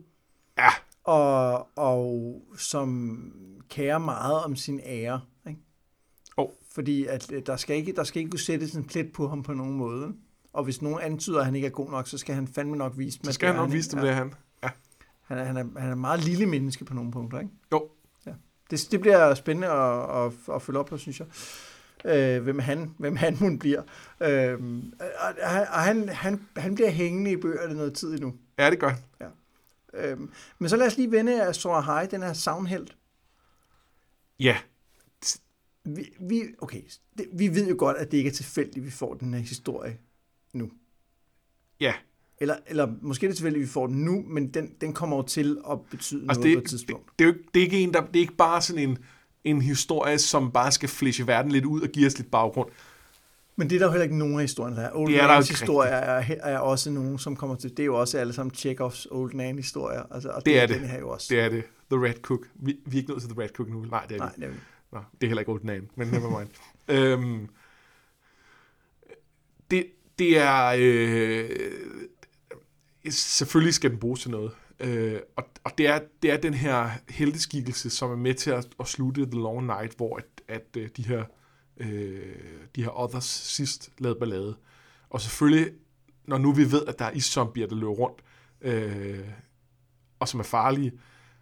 Ja. Og, og som kærer meget om sin ære. Ikke? Oh. Fordi at, der, skal ikke, der skal ikke kunne sættes en plet på ham på nogen måde. Og hvis nogen antyder, at han ikke er god nok, så skal han fandme nok vise dem. Så skal han nok vise dem, det er han. Ja. Han, er, han, er, han er meget lille menneske på nogle punkter, ikke? Jo. Ja. Det, det bliver spændende at, at, at følge op på, synes jeg øh, hvem han, hvem han hun bliver. Øh, og han, han, han bliver hængende i bøgerne noget tid endnu. Ja, det gør Ja. Øh, men så lad os lige vende af Sora High, den her savnhelt. Ja. Vi, vi, okay, det, vi ved jo godt, at det ikke er tilfældigt, vi får den her historie nu. Ja. Eller, eller måske er det tilfældigt, at vi får den nu, men den, den kommer jo til at betyde altså, noget det, på et tidspunkt. Det, det, er jo, det, er ikke en, der, det er ikke bare sådan en en historie, som bare skal flishe verden lidt ud og give os lidt baggrund. Men det er der jo heller ikke nogen af historien, der er. Old det er Nan's historie er, er, også nogen, som kommer til. Det er jo også alle sammen Chekhovs Old Nan historier. Altså, og det, det er det. Den her jo også. Det er det. The Red Cook. Vi, vi er ikke nået til The Red Cook nu. Nej, det er Nej, det er vi. Nå, det er heller ikke Old Nan, men never mind. øhm, det, det er... Øh, selvfølgelig skal den bruges til noget. Øh, og og det, er, det er den her helteskikkelse, som er med til at, at slutte The Long Night, hvor at, at øh, de her øh, de her others sidst lavede ballade. Og selvfølgelig, når nu vi ved, at der er iszombier, der løber rundt, øh, og som er farlige,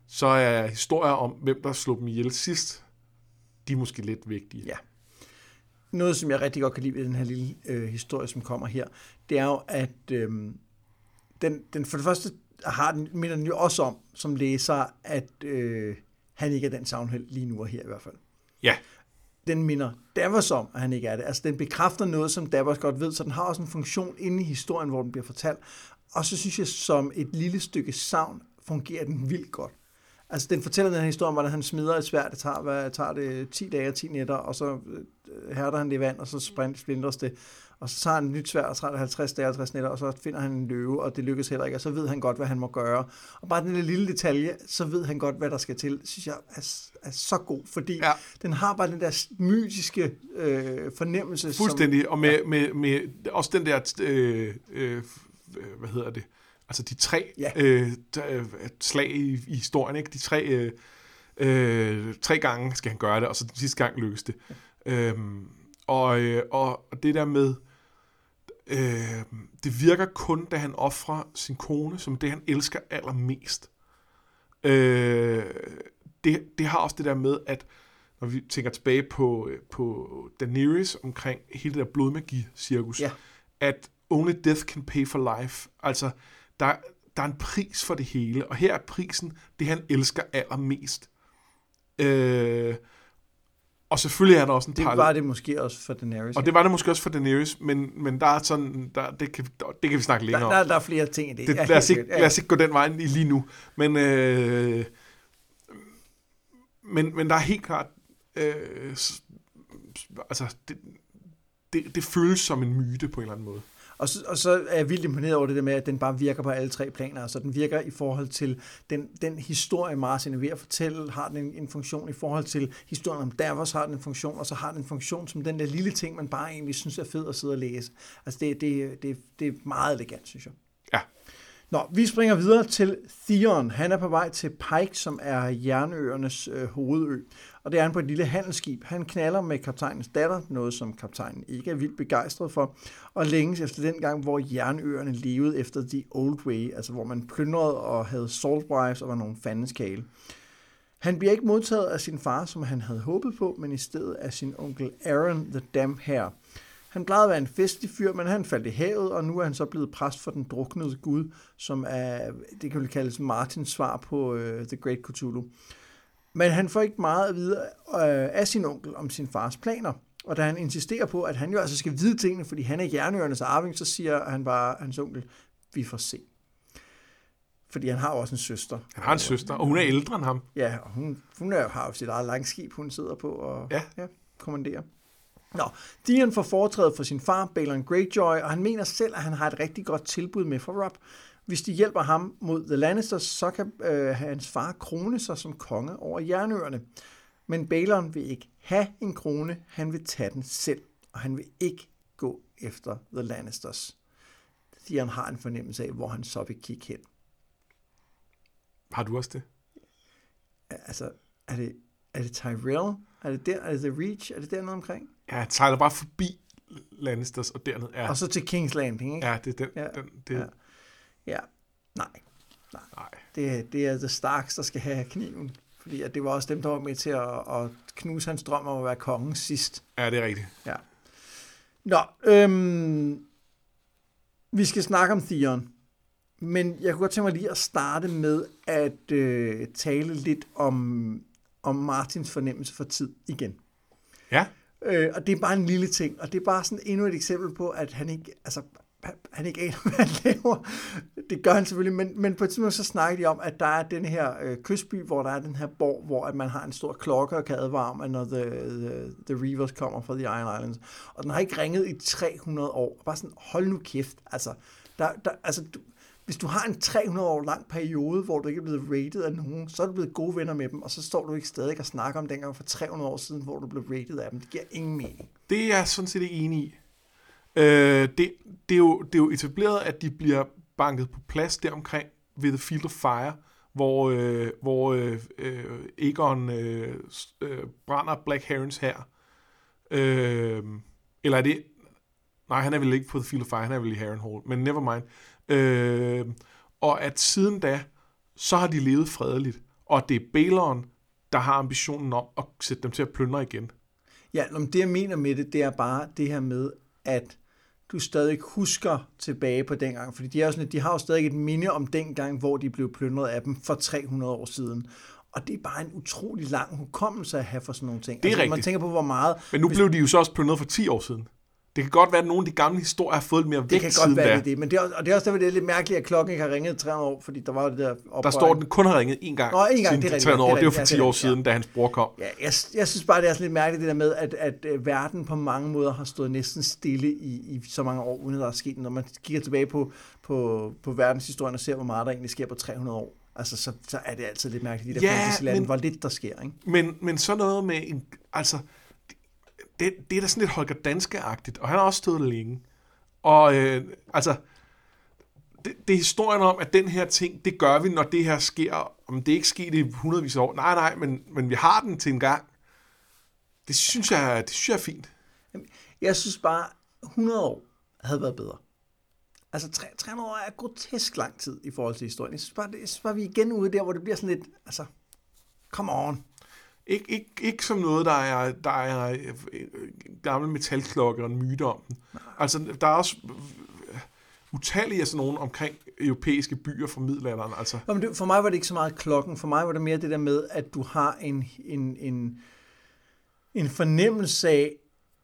så er historier om, hvem der slog dem ihjel sidst, de er måske lidt vigtige. Ja. noget, som jeg rigtig godt kan lide ved den her lille øh, historie, som kommer her, det er jo, at øh, den, den for det første har den, minder den jo også om, som læser, at øh, han ikke er den savnheld lige nu og her i hvert fald. Ja. Den minder Davos om, at han ikke er det. Altså, den bekræfter noget, som Davos godt ved, så den har også en funktion inde i historien, hvor den bliver fortalt. Og så synes jeg, som et lille stykke savn, fungerer den vildt godt. Altså, den fortæller den her historie om, hvordan han smider et svært. Det tager, hvad, tager det 10 dage og 10 nætter, og så øh, hærder han det i vand, og så splindres det. Og så tager han et nyt svært, og så tager det 50 dage og 50 nætter, og så finder han en løve, og det lykkes heller ikke, og så ved han godt, hvad han må gøre. Og bare den lille detalje, så ved han godt, hvad der skal til, synes jeg er, er så god, fordi ja. den har bare den der mytiske øh, fornemmelse. Fuldstændig, som, og med, ja. med, med, med også den der, øh, øh, hvad hedder det, altså de tre ja. øh, øh, slag i, i historien, ikke? De tre, øh, øh, tre gange skal han gøre det, og så den sidste gang lykkes det. Ja. Øhm, og, øh, og det der med, øh, det virker kun, da han offrer sin kone, som det han elsker allermest. Øh, det, det har også det der med, at når vi tænker tilbage på, på Daenerys omkring hele det der blodmagi-cirkus, ja. at only death can pay for life. Altså, der, der er en pris for det hele, og her er prisen det, han elsker allermest. Øh, og selvfølgelig er der også en Det var det måske også for Daenerys. Og det var det måske også for Daenerys, men, men der er sådan, der, det, kan, det kan vi snakke længere der, der, der er flere ting i det. det lad, os ikke, lad os ikke gå den vej lige nu. Men, øh, men, men der er helt klart, øh, altså, det, det, det føles som en myte på en eller anden måde. Og så, og så er jeg vildt imponeret over det der med, at den bare virker på alle tre planer. Altså den virker i forhold til den, den historie, Martin er ved at fortælle, har den en, en funktion i forhold til historien om Davos har den en funktion, og så har den en funktion som den der lille ting, man bare egentlig synes er fed at sidde og læse. Altså det, det, det, det er meget elegant, synes jeg. Ja. Nå, vi springer videre til Theon. Han er på vej til Pike, som er Jernøernes øh, hovedø. Og det er han på et lille handelsskib. Han knaller med kaptajnens datter, noget som kaptajnen ikke er vildt begejstret for, og længes efter den gang, hvor Jernøerne levede efter the old way, altså hvor man plyndrede og havde salt wives og var nogle fandeskale. Han bliver ikke modtaget af sin far, som han havde håbet på, men i stedet af sin onkel Aaron the Damp her. Han plejede at være en festlig fyr, men han faldt i havet, og nu er han så blevet præst for den druknede gud, som er, det kan vel kaldes Martins svar på uh, The Great Cthulhu. Men han får ikke meget at vide uh, af sin onkel om sin fars planer. Og da han insisterer på, at han jo altså skal vide tingene, fordi han er jernøernes arving, så siger han bare, hans onkel, vi får se. Fordi han har også en søster. Han har en søster, og hun er ældre end ham. Ja, og hun, hun er, har jo sit eget langskib, hun sidder på og ja. Ja, kommanderer. Nå, Dion får foretrædet for sin far, Balon Greyjoy, og han mener selv, at han har et rigtig godt tilbud med for Rob. Hvis de hjælper ham mod The Lannisters, så kan øh, hans far krone sig som konge over jernøerne. Men Balon vil ikke have en krone, han vil tage den selv, og han vil ikke gå efter The Lannisters. Dion har en fornemmelse af, hvor han så vil kigge hen. Har du også det? Altså, er det, er det Tyrell? Er det der? Er det The Reach? Er det dernede omkring? Ja, han sejler bare forbi Lannisters og derned. Ja. Og så til King's Landing, ikke? Ja, det er den. Ja. den det. Ja. ja. Nej. Nej. Nej. Det, det er The Starks, der skal have kniven. Fordi at det var også dem, der var med til at, at knuse hans drøm om at være kongen sidst. Ja, det er rigtigt. Ja. Nå, øhm, vi skal snakke om Theon. Men jeg kunne godt tænke mig lige at starte med at øh, tale lidt om, om Martins fornemmelse for tid igen. Ja. Øh, og det er bare en lille ting, og det er bare sådan endnu et eksempel på, at han ikke, altså, han ikke aner, hvad han laver. Det gør han selvfølgelig, men, men på et tidspunkt så snakker de om, at der er den her øh, kystby, hvor der er den her borg, hvor at man har en stor klokke og kan advare om, at når the, the, the Reavers kommer fra The Iron Islands. Og den har ikke ringet i 300 år. Bare sådan, hold nu kæft. Altså, der, der, altså du, hvis du har en 300 år lang periode, hvor du ikke er blevet rated af nogen, så er du blevet gode venner med dem, og så står du ikke stadig og snakker om dengang for 300 år siden, hvor du blev rated af dem. Det giver ingen mening. Det er jeg sådan set enig i. Øh, det, det, er jo, det er jo etableret, at de bliver banket på plads deromkring ved The Field of Fire, hvor, øh, hvor øh, øh, Aegon øh, øh, brænder Black Herons her. Øh, eller er det... Nej, han er vel ikke på The Field of Fire, han er vel i Harrenhal, men never mind. Øh, og at siden da, så har de levet fredeligt. Og det er Balon, der har ambitionen om at sætte dem til at plyndre igen. Ja, men det jeg mener med det, det er bare det her med, at du stadig husker tilbage på dengang, fordi de, er jo sådan, de har jo stadig et minde om dengang, hvor de blev plyndret af dem for 300 år siden. Og det er bare en utrolig lang hukommelse at have for sådan nogle ting. Det er altså, Man rigtigt. tænker på, hvor meget... Men nu blev de jo så også plyndret for 10 år siden. Det kan godt være, at nogle af de gamle historier har fået lidt mere vægt Det kan godt være, det. Men det er, og det er også derfor, det er lidt mærkeligt, at klokken ikke har ringet i 300 år, fordi der var jo det der oprør. Der står, at den kun har ringet én gang, Nå, én gang, siden det er de rigtigt, 300 år. det er Det var for rigtigt, 10 ja, det er år siden, da hans bror kom. Ja, jeg, jeg synes bare, det er sådan lidt mærkeligt det der med, at, at øh, verden på mange måder har stået næsten stille i, i så mange år, uden at der er sket. Når man kigger tilbage på, på, på verdenshistorien og ser, hvor meget der egentlig sker på 300 år, altså, så, så er det altid lidt mærkeligt, de der Ja, ja, fantasy-lande, men- hvor lidt der sker. Ikke? Men, men så noget med en... Altså, det, det er da sådan lidt Holger Danske-agtigt, og han har også stået der længe. Og øh, altså, det, det er historien om, at den her ting, det gør vi, når det her sker. Om det ikke sket i hundredvis af år. Nej, nej, men, men vi har den til en gang. Det synes jeg, det synes jeg er fint. Jeg synes bare, 100 år havde været bedre. Altså, 300 år er grotesk lang tid i forhold til historien. Jeg synes bare, det, jeg synes bare vi er igen ude der, hvor det bliver sådan lidt, altså, come on. Ikke, ikke, ikke som noget, der er, der er øh, gamle metalklokke og en myte om den. Altså, der er også øh, utallige af sådan nogle omkring europæiske byer fra middelalderen. Altså, Nå, men det, for mig var det ikke så meget klokken. For mig var det mere det der med, at du har en, en, en, en fornemmelse af,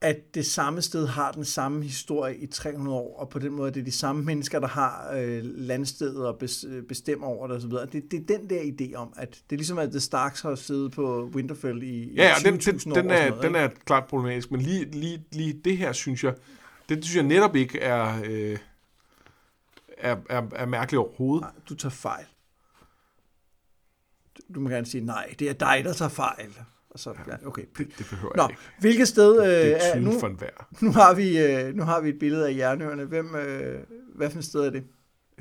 at det samme sted har den samme historie i 300 år, og på den måde det er de samme mennesker, der har øh, landstedet og bes, øh, bestemmer over det osv. Det, det er den der idé om, at det er ligesom, at The Starks har siddet på Winterfell i, ja, ja, den, 20.000 den, år. den, og sådan er, noget, den er klart problematisk, men lige, lige, lige det her, synes jeg, det synes jeg netop ikke er, øh, er, er, er mærkeligt overhovedet. Nej, du tager fejl. Du- Du må gerne sige, nej, det er dig, der tager fejl. Og så, ja, okay, pyt. Det behøver Nå, jeg ikke. hvilket sted... Øh, Det er er, tydeligt nu, for enhver. nu, har vi, øh, nu har vi et billede af Jernøerne. Hvem, øh, hvad for et sted er det?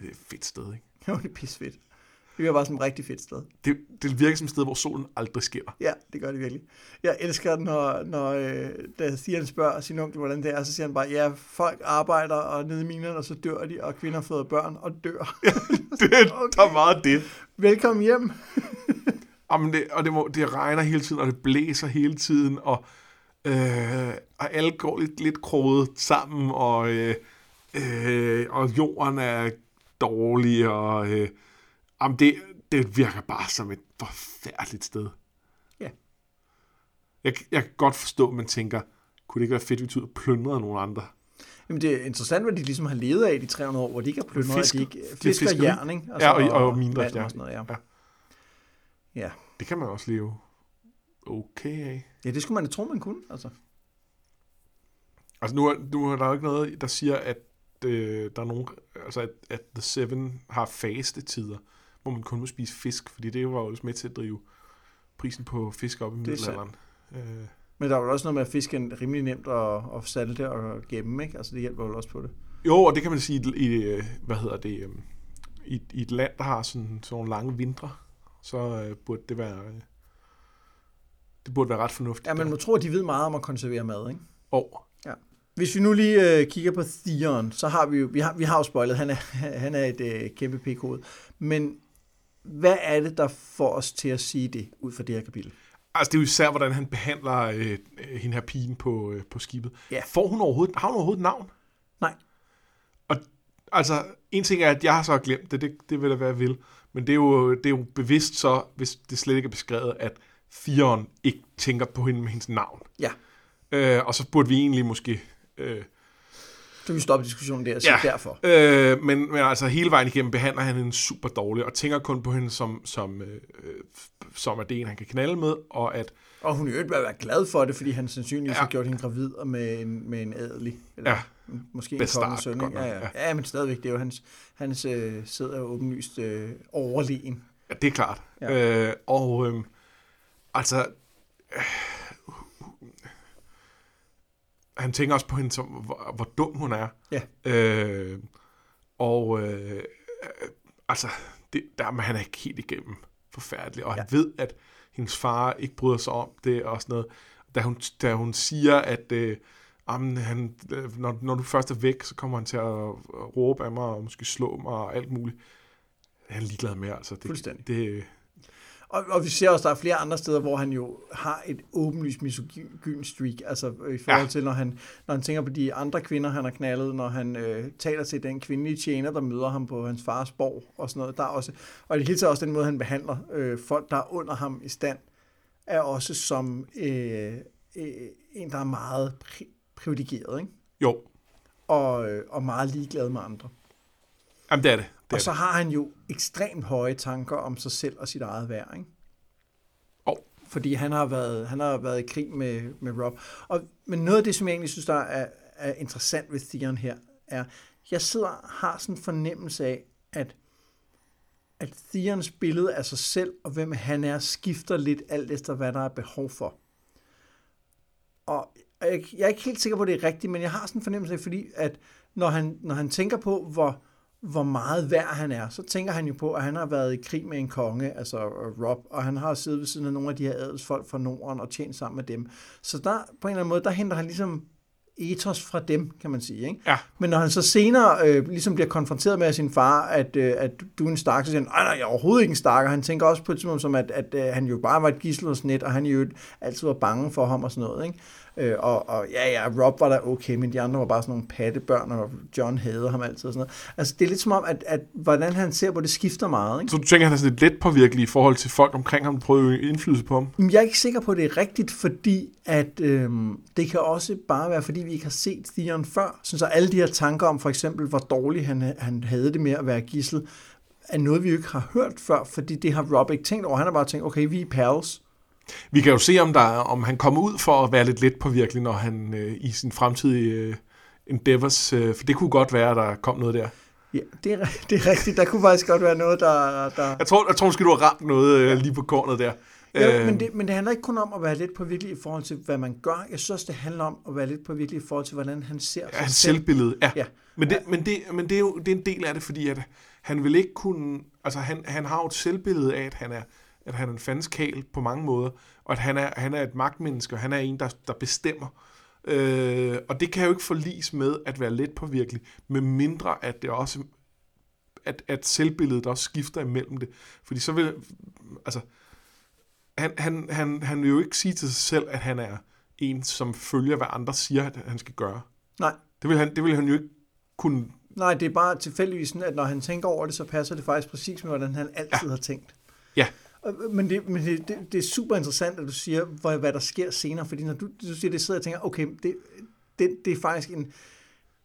Det er et fedt sted, ikke? Jo, det er pisfedt. Det virker bare som et rigtig fedt sted. Det, det virker som et sted, hvor solen aldrig skinner. Ja, det gør det virkelig. Jeg elsker, når, når øh, da Stian spørger sin onkel, hvordan det er, så siger han bare, ja, folk arbejder og nede i minerne, og så dør de, og kvinder føder børn og dør. Det, der er meget det. Velkommen hjem. Jamen det, og det, må, det regner hele tiden, og det blæser hele tiden, og, øh, og alle går lidt, lidt kroget sammen, og, øh, øh, og jorden er dårlig, og øh, jamen det, det virker bare som et forfærdeligt sted. Ja. Jeg, jeg kan godt forstå, at man tænker, kunne det ikke være fedt, hvis vi tog ud og plyndrede nogle andre? Jamen, det er interessant, hvad de ligesom har levet af de 300 år, hvor de ikke har plyndret, at Fisker. de ikke fisker fisket, jern, ikke? Ja, og- og minedrift, vand ja. og sådan noget, ja. Ja. Ja. Det kan man også leve okay af. Ja, det skulle man da tro, man kunne, altså. Altså nu er, nu er der jo ikke noget, der siger, at øh, der er nogen, altså at, at The Seven har faste tider, hvor man kun må spise fisk, fordi det var jo også med til at drive prisen på fisk op i er middelalderen. Øh, Men der er jo også noget med, at fisk er rimelig nemt at, at salte og gemme, ikke? Altså, det hjælper jo også på det. jo, og det kan man sige i, i øh, hvad hedder det, øh, i, i et land, der har sådan, sådan nogle lange vintre, så øh, burde det være, øh, det burde være ret fornuftigt. Ja, man må tro, at de ved meget om at konservere mad, ikke? Og, Hvis vi nu lige øh, kigger på Theon, så har vi jo, vi har, vi har jo spoilet, han er, han er et øh, kæmpe pik-hoved. Men hvad er det, der får os til at sige det, ud fra det her kapitel? altså det er jo især, hvordan han behandler øh, øh, hende her pigen på, øh, på skibet. Ja. Får hun overhovedet, har hun overhovedet et navn? Nej. Og altså, en ting er, at jeg har så glemt det, det, det vil da være vil, men det er, jo, det er jo bevidst så, hvis det slet ikke er beskrevet, at Firen ikke tænker på hende med hendes navn. Ja, Øh, og så burde vi egentlig måske... Øh, så kan vi stoppe diskussionen der og sige Ja. derfor. øh, men, men altså hele vejen igennem behandler han hende super dårligt, og tænker kun på hende som, som, øh, øh, som er det en, han kan knalde med, og at Og hun i øvrigt bør være glad for det, fordi han sandsynligvis Ja. har gjort hende gravid og med en, med en adelig. Eller Ja. Måske en Bastard, kongens søn. Ja, ja. ja, men stadigvæk, det er jo hans, hans øh, sidder jo åbenlyst øh, overlegen. Ja, det er klart. Ja. Øh, og øh, altså, øh, han tænker også på hende som, hvor, hvor dum hun er. Ja. Øh, og øh, altså, det, der er han er ikke helt igennem forfærdelig. Og han Ja. ved, at hendes far ikke bryder sig om det og sådan noget. Da hun, da hun siger, at øh, Jamen, han, øh, når, når du først er væk, så kommer han til at råbe af mig og måske slå mig og alt muligt. Han er ligeglad med, altså. Det, Fuldstændig. Det, Og, og vi ser også, der er flere andre steder, hvor han jo har et åbenlyst misogyn streak, altså øh, i forhold ja. til, når han, når han tænker på de andre kvinder, han har knaldet, når han øh, taler til den kvindelige tjener, der møder ham på hans fars borg og sådan noget. Der er også, og det hele taget også den måde, han behandler øh, folk, der er under ham i stand, er også som øh, øh, en, der er meget pri- privilegeret, ikke? Jo. Og, øh, og meget ligeglad med andre. Jamen, det er det. Det og så har han jo ekstremt høje tanker om sig selv og sit eget værd, ikke? Oh. Fordi han har været, han har været i krig med, med Rob. Og, men noget af det, som jeg egentlig synes, der er, er interessant ved Theon her, er, jeg sidder har sådan en fornemmelse af, at, at Theons billede af sig selv og hvem han er, skifter lidt alt efter, hvad der er behov for. Og jeg, jeg er ikke helt sikker på, at det er rigtigt, men jeg har sådan en fornemmelse af, fordi at når han, når han tænker på, hvor, hvor meget værd han er, så tænker han jo på, at han har været i krig med en konge, altså Rob, og han har siddet ved siden af nogle af de her adelsfolk fra Norden og tjent sammen med dem. Så der, på en eller anden måde, der henter han ligesom ethos fra dem, kan man sige. Ikke? Ja. Men når han så senere øh, ligesom bliver konfronteret med sin far, at, øh, at du er en stark, så siger han, nej, nej, jeg er overhovedet ikke en stark, han tænker også på et tidspunkt som, at, at, at han jo bare var et gissel hos net, og han jo altid var bange for ham og sådan noget. Ikke? Øh, og, og ja, ja, Rob var da okay, men de andre var bare sådan nogle pattebørn, og John havde ham altid og sådan noget. Altså, det er lidt som om, at, at hvordan han ser på det, skifter meget. Ikke? Så du tænker, at han er sådan lidt let påvirkelig i forhold til folk omkring ham, der prøver at indflydelse på ham? Jeg er ikke sikker på, at det er rigtigt, fordi at øhm, det kan også bare være, fordi vi ikke har set Theon før. Så alle de her tanker om for eksempel, hvor dårligt han, han havde det med at være gissel, er noget, vi jo ikke har hørt før, fordi det har Rob ikke tænkt over. Han har bare tænkt, okay, vi er pals. Vi kan jo se, om, der, om han kommer ud for at være lidt let på virkelig, når han øh, i sin fremtidige øh, endeavors, øh, for det kunne godt være, at der kom noget der. Ja, det er, det er rigtigt. Der kunne faktisk godt være noget, der... der... Jeg, tror, jeg tror måske, du har ramt noget øh, lige på kornet der. Ja, men, det, men det handler ikke kun om at være lidt på virkelig i forhold til, hvad man gør. Jeg synes også, det handler om at være lidt på virkelig i forhold til, hvordan han ser ja, hans selv. selvbillede. Ja. ja. Men, det, ja. men, det, men det er jo det er en del af det, fordi at han vil ikke kunne... Altså, han, han har jo et selvbillede af, at han er at han er en fanskal på mange måder, og at han er, han er et magtmenneske, og han er en, der, der bestemmer. Øh, og det kan jo ikke forlis med at være let påvirkelig, med mindre at det også at, at selvbilledet også skifter imellem det. Fordi så vil, altså, han, han, han, han vil jo ikke sige til sig selv, at han er en, som følger, hvad andre siger, at han skal gøre. Nej. Det vil han, det vil han jo ikke kunne... Nej, det er bare tilfældigvis sådan, at når han tænker over det, så passer det faktisk præcis med, hvordan han altid ja. har tænkt. Ja, Øh, men, det, men det, det, det er super interessant, at du siger, hvad, hvad der sker senere, fordi når du, du siger det, sidder jeg og tænker, okay, det, det, det er faktisk en,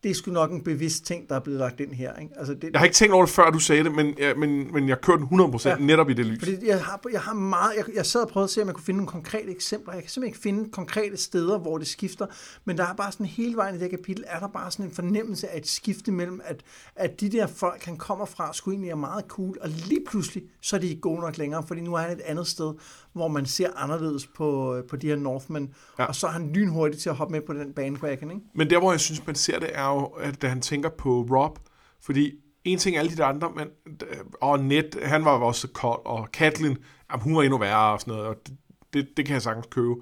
det er sgu nok en bevidst ting, der er blevet lagt ind her. Ikke? Altså det, jeg har ikke tænkt over det, før du sagde det, men, ja, men, men jeg kørte 100% ja, netop i det lys. Fordi jeg har, jeg har meget, jeg, jeg sad og prøvede at se, om jeg kunne finde nogle konkrete eksempler. Jeg kan simpelthen ikke finde konkrete steder, hvor det skifter, men der er bare sådan hele vejen i det kapitel, er der bare sådan en fornemmelse af et skifte mellem, at, at de der folk, han kommer fra, skulle egentlig er meget cool, og lige pludselig, så er de ikke gode nok længere, fordi nu er han et andet sted, hvor man ser anderledes på, på de her Northmen, ja. og så er han lynhurtig til at hoppe med på den bandwagon. Ikke? Men der, hvor jeg synes, man ser det, er jo, at da han tænker på Rob, fordi en ting er alle de der andre, men, øh, og Ned, han var også kold, og Katlin, jamen, hun var endnu værre og sådan noget, og det, det, det kan jeg sagtens købe.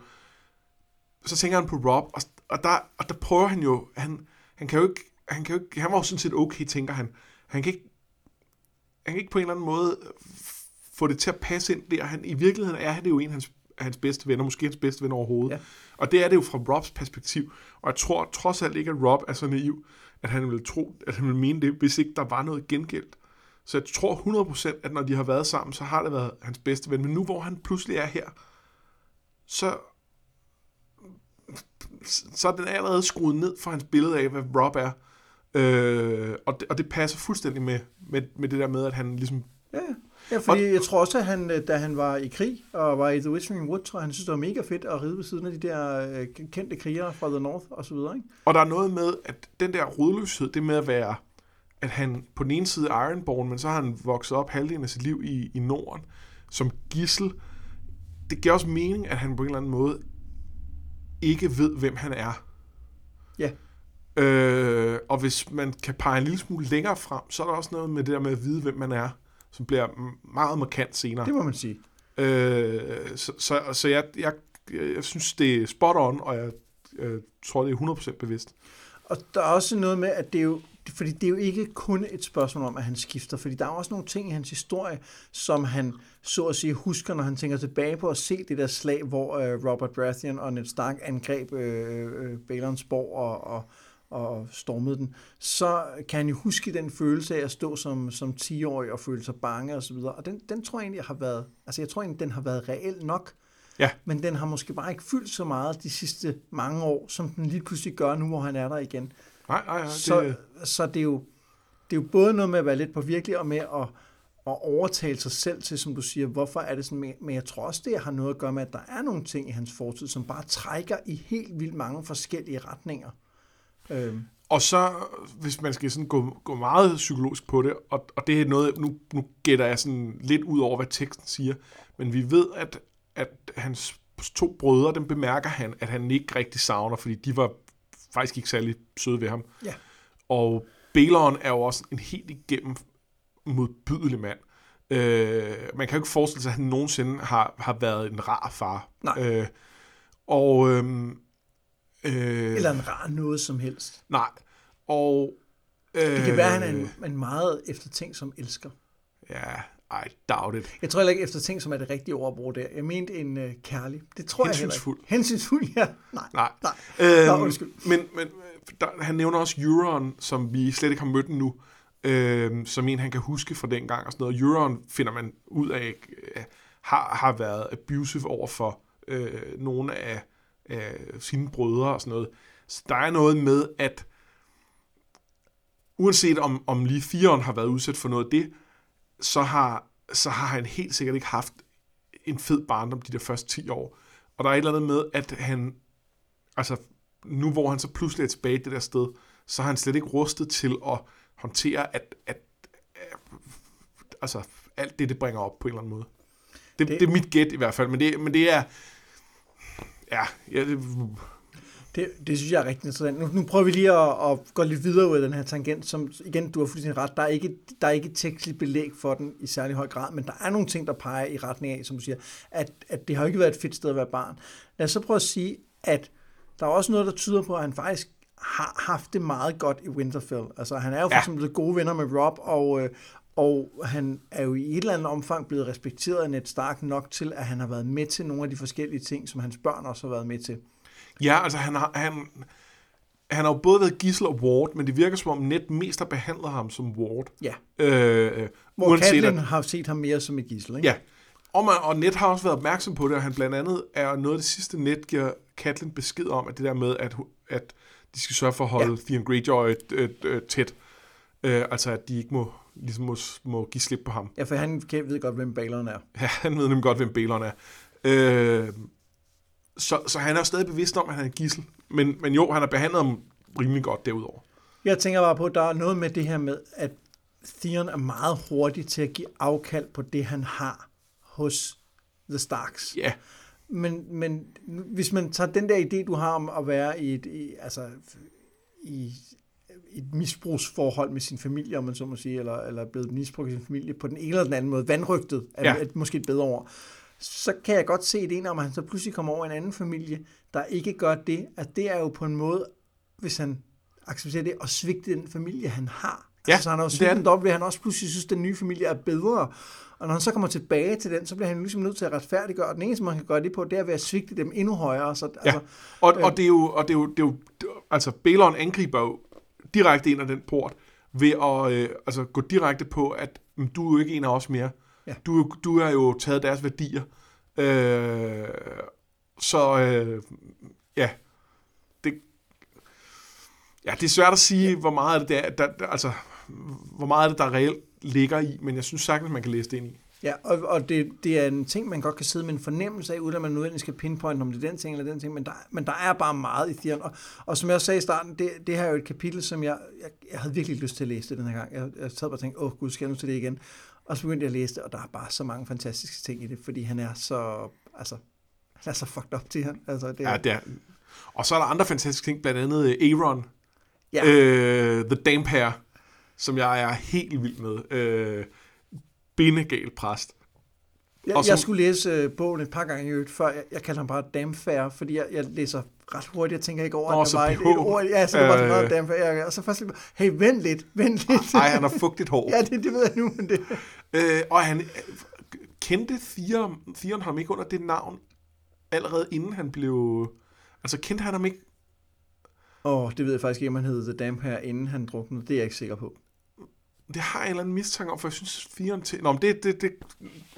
Så tænker han på Rob, og, og, der, og der prøver han jo, han, han kan jo ikke, han, kan jo ikke, han var jo sådan set okay, tænker han. Han kan ikke, han kan ikke på en eller anden måde få det til at passe ind der. Han, I virkeligheden er det jo en af hans, hans bedste venner, måske hans bedste ven overhovedet. Ja. Og det er det jo fra Robs perspektiv. Og jeg tror trods alt ikke, at Rob er så naiv, at han ville tro, at han ville mene det, hvis ikke der var noget gengældt. Så jeg tror 100%, at når de har været sammen, så har det været hans bedste ven. Men nu hvor han pludselig er her, så, så er den allerede skruet ned for hans billede af, hvad Rob er. Øh, og, det, og det passer fuldstændig med, med, med det der med, at han ligesom ja. Ja, fordi og, jeg tror også, at han, øh, da han var i krig og var i The Western Wood, tror jeg, han synes, det var mega fedt at ride ved siden af de der øh, kendte krigere fra The North og så videre. Ikke? Og der er noget med, at den der rodløshed, det med at være, at han på den ene side er Ironborn, men så har han vokset op halvdelen af sit liv i, i Norden som gissel. Det giver også mening, at han på en eller anden måde ikke ved, hvem han er. Ja. Øh, og hvis man kan pege en lille smule længere frem, så er der også noget med det der med at vide, hvem man er som bliver meget markant senere. Det må man sige. Øh, så så, så jeg, jeg, jeg synes, det er spot on, og jeg, jeg tror, det er 100% bevidst. Og der er også noget med, at det er jo, fordi det er jo ikke kun et spørgsmål om, at han skifter, fordi der er også nogle ting i hans historie, som han så at sige husker, når han tænker tilbage på at se det der slag, hvor øh, Robert Baratheon og Ned Stark angreb øh, øh, Balons borg og, og, og stormede den, så kan han jo huske den følelse af at stå som, som 10-årig og føle sig bange og så videre. Og den, den tror jeg egentlig har været, altså jeg tror egentlig, den har været reel nok, Ja. men den har måske bare ikke fyldt så meget de sidste mange år, som den lige pludselig gør nu, hvor han er der igen. Nej, nej, nej. Så, Det, så det, er jo, det er jo både noget med at være lidt på virkelig, og med at, at overtale sig selv til, som du siger, hvorfor er det sådan, men jeg tror også, det har noget at gøre med, at der er nogle ting i hans fortid, som bare trækker i helt vildt mange forskellige retninger. Øhm, Og så, hvis man skal sådan gå, gå meget psykologisk på det, og, og det er noget, nu, nu gætter jeg sådan lidt ud over, hvad teksten siger, men vi ved, at, at hans to brødre, dem bemærker han, at han ikke rigtig savner, fordi de var faktisk ikke særlig søde ved ham. ja. Og Balon er jo også en helt igennem modbydelig mand. Øh, man kan jo ikke forestille sig, at han nogensinde har, har været en rar far. Nej. Øh, og... øhm, Øh, Eller en rar noget som helst. Nej. Og... Øh, Det kan være, at han er en, en meget eftertænkt som elsker. Ja, I doubt it. Jeg tror heller ikke eftertænkt som er det rigtige ord at bruge der. Jeg mente en uh, kærlig. Det tror jeg heller ikke. Hensynsfuld, ja. Nej. Nej. Nej. Øhm, Nå, undskyld. men men der, han nævner også Euron, som vi slet ikke har mødt endnu, øhm, som en, han kan huske fra dengang og sådan noget. Euron finder man ud af, øh, har, har været abusive over for øh, nogle af, af sine brødre og sådan noget. Så der er noget med, at uanset om, om lige firen har været udsat for noget af det, så har, så har han helt sikkert ikke haft en fed barndom de der første 10 år. Og der er et eller andet med, at han, altså nu hvor han så pludselig er tilbage det der sted, så er han slet ikke rustet til at håndtere, at, at, at altså alt det, det bringer op på en eller anden måde. Det, det, Det- det er mit gæt i hvert fald, men det, men det er, ja, ja det, Det, det synes jeg er rigtig interessant. Nu, nu prøver vi lige at, at gå lidt videre ud af den her tangent, som igen, du har fuldstændig ret, der er ikke, der er ikke tekstligt belæg for den i særlig høj grad, men der er nogle ting, der peger i retning af, som du siger, at, at det har ikke været et fedt sted at være barn. Lad os så prøve at sige, at der er også noget, der tyder på, at han faktisk har haft det meget godt i Winterfell. Altså han er jo for Ja. eksempel gode venner med Rob, og, øh, og han er jo i et eller andet omfang blevet respekteret af Ned Stark nok til, at han har været med til nogle af de forskellige ting, som hans børn også har været med til. ja, altså han har, han, han har jo både været gissel og ward, men det virker som om Ned mest har behandlet ham som ward. Ja. Øh, Hvor uanset Catelyn at, har set ham mere som et gissel, ikke? Ja, og, man, og Ned har også været opmærksom på det, og han blandt andet er noget af det sidste, Ned giver Catelyn besked om, at det der med, at, at de skal sørge for at holde ja. Theon Greyjoy øh, øh, tæt. Øh, altså, at de ikke må, ligesom må, må give slip på ham. Ja, for han ved godt, hvem Balon er. Ja, han ved nemlig godt, hvem Balon er. Øh, så, så han er stadig bevidst om, at han er gissel. Men, men jo, han har behandlet ham rimelig godt derudover. Jeg tænker bare på, at der er noget med det her med, at Theon er meget hurtig til at give afkald på det, han har hos The Starks. Ja, Men, men hvis man tager den der idé, du har om at være i et, i, altså, i et misbrugsforhold med sin familie, om man så må sige, eller, eller blevet misbrugt i sin familie på den ene eller den anden måde, vandrygtet er, Ja. er måske et bedre ord, så kan jeg godt se det om, at han så pludselig kommer over en anden familie, der ikke gør det, at det er jo på en måde, hvis han accepterer det, at svigte den familie, han har. Ja, altså, så han har jo er svigtet den dobbelt, han også pludselig synes, at den nye familie er bedre. Og når han så kommer tilbage til den, så bliver han ligesom nødt til at retfærdiggøre. Og den eneste, man kan gøre det på, det er ved at svigte dem endnu højere. Så, Ja, altså, og, øh. og, det er jo, og det er jo, det er jo, altså Balon angriber jo direkte ind af den port, ved at øh, altså, gå direkte på, at du er jo ikke en af os mere. Ja. Du, du har jo taget deres værdier. Øh, så øh, ja, det, ja, det er svært at sige, hvor meget af det, der, der, der, altså, hvor meget af det, der reelt ligger i, men jeg synes sagtens, man kan læse det ind i. Ja, og, og det, det er en ting, man godt kan sidde med en fornemmelse af, uden at man nødvendigvis skal pinpointe, om det er den ting eller den ting, men der, men der er bare meget i Theon. Og, og som jeg også sagde i starten, det, det her er jo et kapitel, som jeg, jeg, jeg havde virkelig lyst til at læse det den her gang. Jeg, jeg sad bare og tænkte, åh gud, skal jeg nu til det igen? Og så begyndte jeg at læse det, og der er bare så mange fantastiske ting i det, fordi han er så, altså, han er så fucked up til han. Altså, det, Ja, det er. Og så er der andre fantastiske ting, blandt andet øh, Aaron, ja, Øh, The Damp Hair, som jeg er helt vild med. Øh, bindegal præst. Jeg, Og som- jeg skulle læse øh, bogen et par gange i øvrigt, før jeg, jeg kalder ham bare damn fair, fordi jeg, jeg læser ret hurtigt, jeg tænker ikke over, Nå, at der var et, et ord, ja, så det var Øh. noget damn fair, jeg, og så først lige, hey, vent lidt, vent lidt. Ej, han har fugtigt hår. ja, det, det ved jeg nu, men det, Øh, og han kendte Theon, Theon ham ikke under det navn, allerede inden han blev... Altså, kendte han ham ikke? åh, det ved jeg faktisk ikke, om han hed The Damn Fair, inden han druknede, det er jeg ikke sikker på. Det har jeg en eller anden mistanke om, for jeg synes, firen til... Nå, men det, det, det...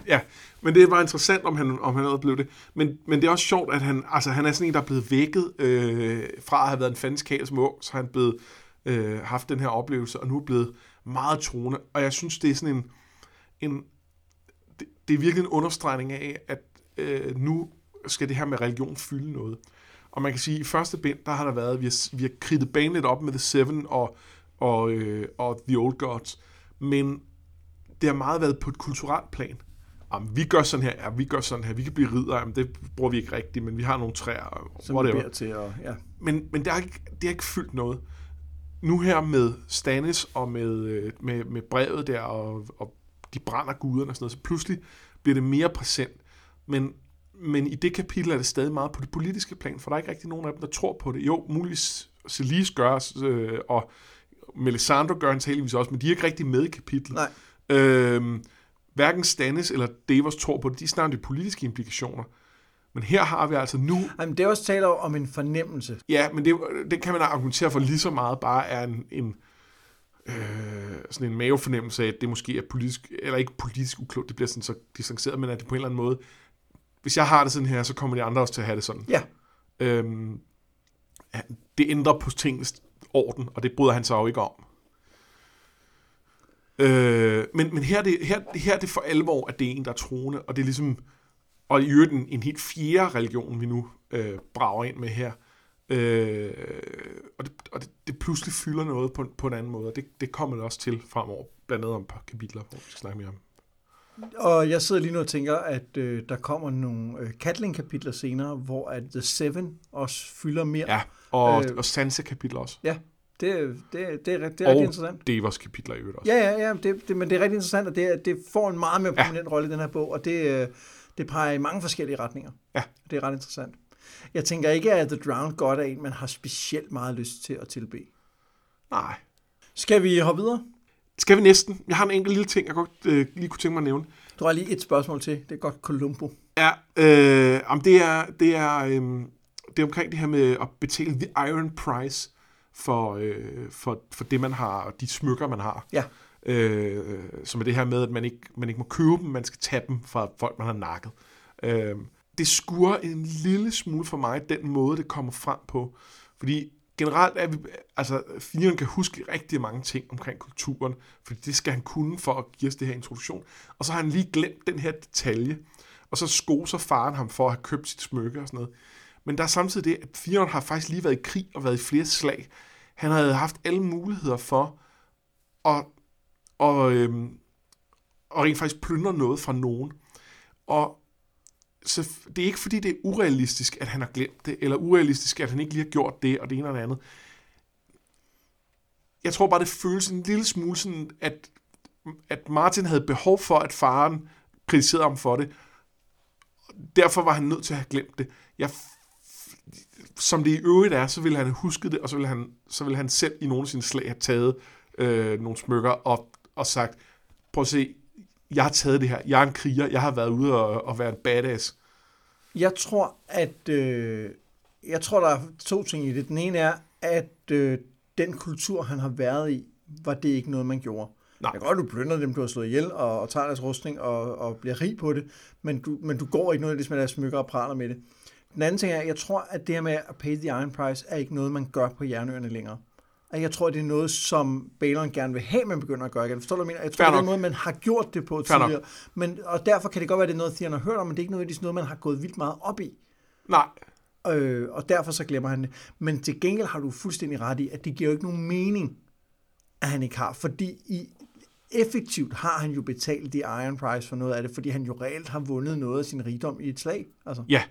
Ja, men det var interessant, om han, om han havde blevet det. Men, men det er også sjovt, at han, altså, han er sådan en, der er blevet vækket øh, fra at have været en fanskab som ung, så han blevet, øh, haft den her oplevelse, og nu er blevet meget troende. Og jeg synes, det er sådan en... en det, det er virkelig en understregning af, at øh, nu skal det her med religion fylde noget. Og man kan sige, at i første bind, der har der været, vi har, vi har kridtet banen lidt op med The Seven og, og, øh, og The Old Gods, men det har meget været på et kulturelt plan. Jamen, vi gør sådan her, ja, vi gør sådan her, vi kan blive ridder, jamen, det bruger vi ikke rigtigt, men vi har nogle træer, Som whatever. til, og ja. Men, men det, har ikke, det har ikke fyldt noget. Nu her med Stannis og med, øh, med, med brevet der, og, og de brænder guderne og sådan noget, så pludselig bliver det mere præsent. Men, men i det kapitel er det stadig meget på det politiske plan, for der er ikke rigtig nogen af dem, der tror på det. Jo, muligvis Celis gør, øh, og Melisandre gør antageligvis også, men de er ikke rigtig med i kapitlet. Nej. Øhm, hverken Stannis eller Davos tror på det. De snakker om de politiske implikationer. Men her har vi altså nu Ej, men det også taler om en fornemmelse. Ja, men det, det kan man argumentere for lige så meget bare er en, en øh, sådan en mavefornemmelse af, at det måske er politisk, eller ikke politisk uklogt, det bliver sådan så distanceret, men at det på en eller anden måde, hvis jeg har det sådan her, så kommer de andre også til at have det sådan. Ja, Øhm, det ændrer på tingens orden, og det bryder han sig jo ikke om. Øh, men men her, er det, her, her er det for alvor, at det er en, der er troende, og det er ligesom, og i øvrigt en, en helt fjerde religion, vi nu øh, brager ind med her. Øh, og det, og det, det pludselig fylder noget på, på en anden måde, og det, det kommer det også til fremover, blandt andet om et par kapitler, hvor vi skal snakke mere om. og jeg sidder lige nu og tænker, at øh, der kommer nogle øh, Catling-kapitler senere, hvor at The Seven også fylder mere. Ja, og, Øh. og Sansa-kapitler også. ja det, det, det, er, det er og rigtig interessant. Devers kapitler i øvrigt også. Ja, ja, ja, det, det, men det er rigtig interessant, og det, det får en meget mere prominent ja. rolle i den her bog, og det, øh, det peger i mange forskellige retninger. Ja. Det er ret interessant. Jeg tænker ikke, at The Drowned God er en, man har specielt meget lyst til at tilbe. Nej. Skal vi hoppe videre? Skal vi næsten? Jeg har en enkelt lille ting, jeg godt øh, lige kunne tænke mig at nævne. Du har lige et spørgsmål til. Det er godt Columbo. Ja, øh, om det er, det er, øh, det er omkring det her med at betale the iron price for, øh, for, for det, man har, og de smykker, man har. Ja. Øh, som er det her med, at man ikke, man ikke må købe dem, man skal tage dem fra folk, man har nakket. Øh, det skurer en lille smule for mig, den måde, det kommer frem på. Fordi generelt er vi, altså, Theon kan huske rigtig mange ting omkring kulturen, fordi det skal han kunne for at give os det her introduktion. Og så har han lige glemt den her detalje, og så skoser faren ham for at have købt sit smykke og sådan noget. Men der er samtidig det, at Theon har faktisk lige været i krig og været i flere slag. Han havde haft alle muligheder for at, og, øhm, og rent faktisk plyndre noget fra nogen. Og så det er ikke fordi, det er urealistisk, at han har glemt det, eller urealistisk, at han ikke lige har gjort det, og det ene og det andet. Jeg tror bare, det føles en lille smule sådan, at, at Martin havde behov for, at faren kritiserede ham for det. Derfor var han nødt til at have glemt det. Jeg, som det i øvrigt er, så ville han have husket det, og så ville han, så ville han selv i nogle af sine slag have taget øh, nogle smykker og, og sagt, prøv at se, jeg har taget det her, jeg er en kriger, jeg har været ude og, og være en badass. Jeg tror, at øh, jeg tror, der er to ting i det. Den ene er, at øh, den kultur, han har været i, var det ikke noget, man gjorde. Nej. Jeg kan godt, du plønder dem, du har slået ihjel, og, og tager deres rustning, og, og bliver rig på det, men du, men du går ikke noget af det, med deres smykker og praler med det. Den anden ting er, jeg tror, at det her med at pay the iron price, er ikke noget, man gør på jernøerne længere. Og jeg tror, det er noget, som Balon gerne vil have, man begynder at gøre igen. Forstår du, hvad jeg mener? Jeg tror, Fair det er noget, man har gjort det på Fair nok. tidligere. Men, og derfor kan det godt være, det er noget, Theon har hørt om, men det er ikke nødvendigvis noget, man har gået vildt meget op i. Nej, Øh, og derfor så glemmer han det. Men til gengæld har du fuldstændig ret i, at det giver jo ikke nogen mening, at han ikke har. Fordi i, effektivt har han jo betalt de iron price for noget af det, fordi han jo reelt har vundet noget af sin rigdom i et slag. Altså, ja.